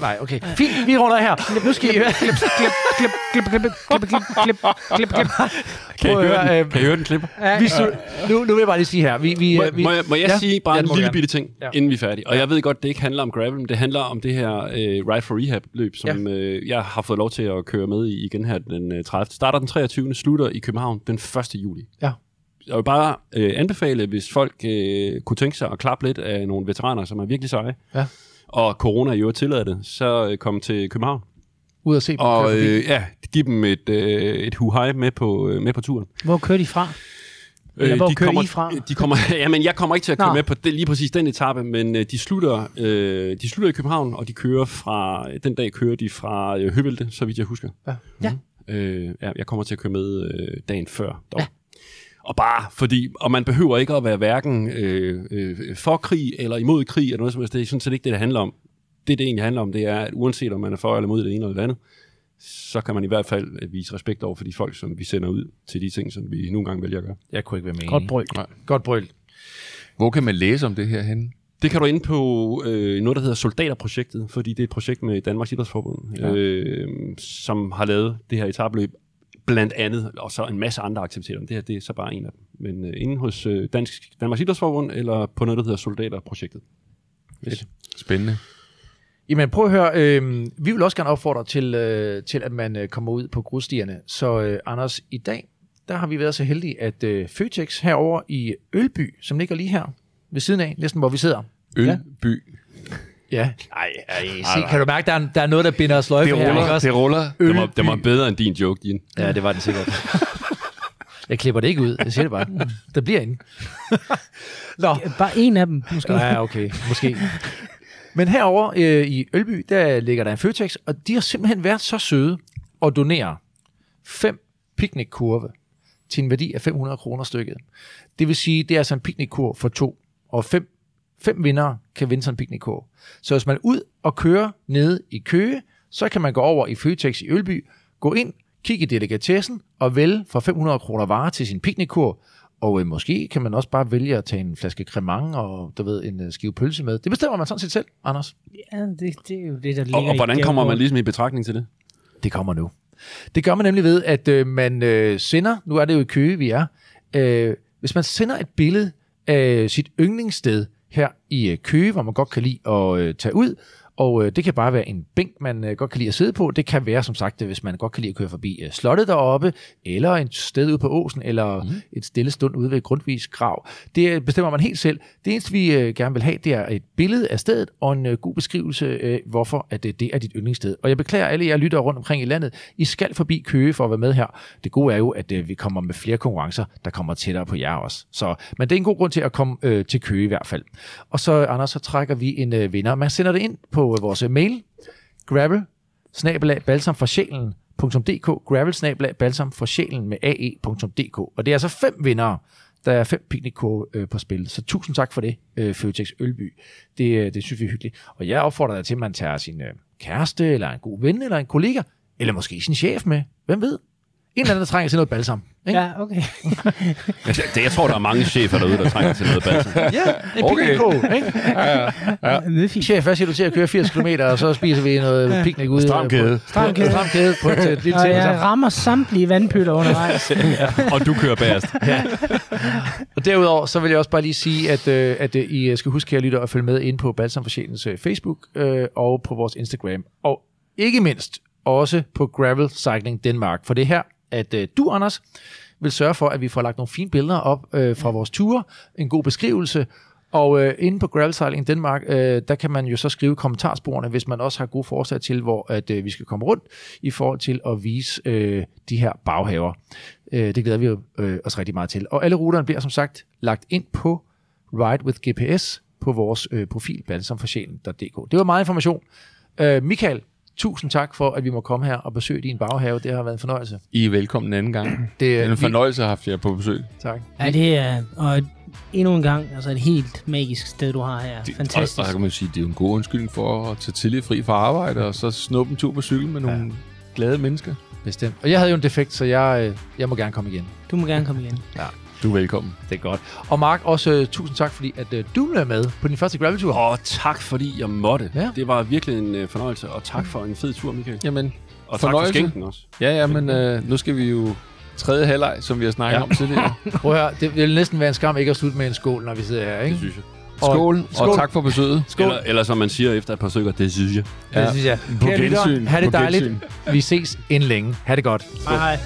Nej, okay. Fint, vi runder her. Nu skal I høre. Klip, klip, klip, klip, klip, klip, klip, klip, klip. Kan I høre høre, den? øh, Kan I høre den klipper? Vi, nu, nu vil jeg bare lige sige her. Vi, vi, Må, vi, må, jeg, må jeg ja. sige bare Ja, en lille bitte ting, Ja. inden vi er færdige? Og jeg ved godt, det ikke handler om gravel, men det handler om det her øh, Ride for Rehab-løb, som øh, jeg har fået lov til at køre med i igen her den øh, 30. Starter den 23. slutter i København den 1. juli. Ja. Jeg vil bare øh, anbefale, hvis folk øh, kunne tænke sig at klappe lidt af nogle veteraner, som er virkelig seje, Ja. Og corona jo tillader det, så øh, kom til København. Ud og se dem køre Og øh, ja, giv dem et, øh, et hu med på, øh, med på turen. Hvor kører de fra? Eller hvor kører kommer, I fra? De kommer, jamen, jeg kommer ikke til at køre Nå. med på det, lige præcis den etape, men øh, de, slutter, øh, de slutter i København, og de kører fra, den dag kører de fra øh, Høvelte, så vidt jeg husker. Ja. Ja. Øh, ja, jeg kommer til at køre med øh, dagen før. Dog. Ja. Og bare fordi, og man behøver ikke at være hverken øh, øh, for krig eller imod krig, eller noget som helst. Det er sådan set ikke det, det handler om. Det, det egentlig handler om, det er, at uanset om man er for eller imod det ene eller det andet, så kan man i hvert fald øh, vise respekt over for de folk, som vi sender ud til de ting, som vi nogle gange vælger at gøre. Jeg kunne ikke være med. Godt brøl. Godt brøl. Hvor kan man læse om det her henne? Det kan du ind på øh, noget, der hedder Soldaterprojektet, fordi det er et projekt med Danmarks Idrætsforbund, ja. øh, som har lavet det her etabløb blandt andet, og så en masse andre aktiviteter. Det her det er så bare en af dem. Men øh, inde hos øh, Dansk, Danmarks Idrætsforbund, eller på noget, der hedder Soldaterprojektet. Yes. Spændende. Jamen prøv at høre, øh, vi vil også gerne opfordre til, øh, til at man øh, kommer ud på grusstierne. Så øh, Anders, i dag, der har vi været så heldige, at øh, Føtex herover i Ølby, som ligger lige her ved siden af, næsten hvor vi sidder. Ølby. Ja. Ej, ej, se, kan du mærke, der er, der er noget, der binder sløjfe Det her, ruller. også? Det ruller. Det var, det var bedre end din joke, din. Ja, det var den sikkert. Jeg klipper det ikke ud, jeg siger det bare. Der bliver inde. Nå, Bare en af dem, måske. ja, okay, måske. Men herover øh, i Ølby, der ligger der en Føtex, og de har simpelthen været så søde at donere fem picnickurve til en værdi af 500 kroner stykket. Det vil sige, det er altså en picnickurv for to, og fem, fem vinder kan vinde sådan en picnickurv. Så hvis man er ud og kører nede i Køge, så kan man gå over i Føtex i Ølby, gå ind, kigge i delikatessen og vælge for 500 kroner varer til sin picnickurv. Og øh, måske kan man også bare vælge at tage en flaske cremant og du ved, en øh, skive pølse med. Det bestemmer man sådan set selv, Anders. Ja, det, det er jo det, der ligger Og, og hvordan kommer man ligesom i betragtning til det? Det kommer nu. Det gør man nemlig ved, at øh, man øh, sender, nu er det jo i Køge, vi er, øh, hvis man sender et billede af sit yndlingssted her i øh, Køge, hvor man godt kan lide at øh, tage ud, og øh, det kan bare være en bænk, man øh, godt kan lide at sidde på. Det kan være, som sagt, øh, hvis man godt kan lide at køre forbi øh, slottet deroppe, eller et sted ude på åsen, eller mm. et stille stund ude ved Grundtvigs grav. Det øh, bestemmer man helt selv. Det eneste, vi øh, gerne vil have, det er et billede af stedet, og en øh, god beskrivelse af, hvorfor at, øh, det er dit yndlingssted. Og jeg beklager alle jer lyttere rundt omkring i landet. I skal forbi Køge for at være med her. Det gode er jo, at øh, vi kommer med flere konkurrencer, der kommer tættere på jer også. Så, men det er en god grund til at komme øh, til Køge i hvert fald. Og så, Anders, så trækker vi en øh, vinder. Man sender det ind på øh, vores mail, gravel, snabelag, balsamforsjælen.dk, gravel, snabelag, balsamforsjælen med ae.dk. Og det er altså fem vindere, der er fem picnickurve øh, på spil. Så tusind tak for det, øh, Føtex Ølby. Det, øh, det synes vi er hyggeligt. Og jeg opfordrer dig til, at man tager sin øh, kæreste, eller en god ven, eller en kollega, eller måske sin chef med. Hvem ved? En eller anden, der trænger til noget balsam. Ikke? Ja, okay. Jeg, det, jeg tror, der er mange chefer derude, der trænger til noget balsam. Ja, en okay. picnickurve. Ikke? Det er fint. Chef, hvad siger du til at køre 80 km, og så spiser vi noget picnic ude? Stram kæde. Stram kæde. Stram kæde på et, lille Og jeg rammer samtlige vandpytter undervejs. Og du kører bagerst. Og derudover, så vil jeg også bare lige sige, at, øh, at øh, I skal huske, kære lytter, at følge med ind på Balsam for Sjælens øh, Facebook øh, og på vores Instagram. Og ikke mindst også på Gravel Cycling Denmark. For det er her, at øh, du, Anders, vil sørge for, at vi får lagt nogle fine billeder op øh, fra vores ture, en god beskrivelse, og øh, inde på Gravel Cycling Denmark, øh, der kan man jo så skrive kommentarsporene, hvis man også har gode forslag til, hvor at, øh, vi skal komme rundt i forhold til at vise øh, de her baghaver. Øh, det glæder vi øh, os rigtig meget til. Og alle ruterne bliver som sagt lagt ind på Ride with GPS på vores øh, profil, balsamforsjælen.dk. Det var meget information. Øh, Michael, tusind tak for, at vi må komme her og besøge din baghave. Det har været en fornøjelse. I er velkommen en anden gang. Det Det er en fornøjelse at have haft jer på besøg. Tak. Ja, det er og endnu en gang altså et helt magisk sted, du har her. Det- Fantastisk. Og, og kan man sige, det er jo en god undskyldning for at tage tidligt fri fra arbejde, og så snuppe en tur på cykel med nogle glade mennesker. Bestemt. Og jeg havde jo en defekt, så jeg, øh, jeg må gerne komme igen. Du må gerne komme igen. Du er velkommen. Det er godt. Og Mark, også øh, tusind tak, fordi at, øh, du blev med på din første graveltur. Og tak, fordi jeg måtte. Ja. Det var virkelig en øh, fornøjelse, og tak for en fed tur, Michael. Jamen, Og tak for fornøjelse. skænken også. ja, ja, men øh, nu skal vi jo tredje halvleg, som vi har snakket Ja. om tidligere. Prøv at høre, det vil næsten være en skam ikke at slutte med en skål, når vi sidder her, ikke? Det synes jeg. Skål, og, skål. og tak for besøget. Skål. Eller, eller som man siger efter et par stykker, det synes jeg. Det Ja. synes jeg. På Kære gensyn. Ha' det dejligt. Vi ses inden længe. Ha' det godt. Hej hej.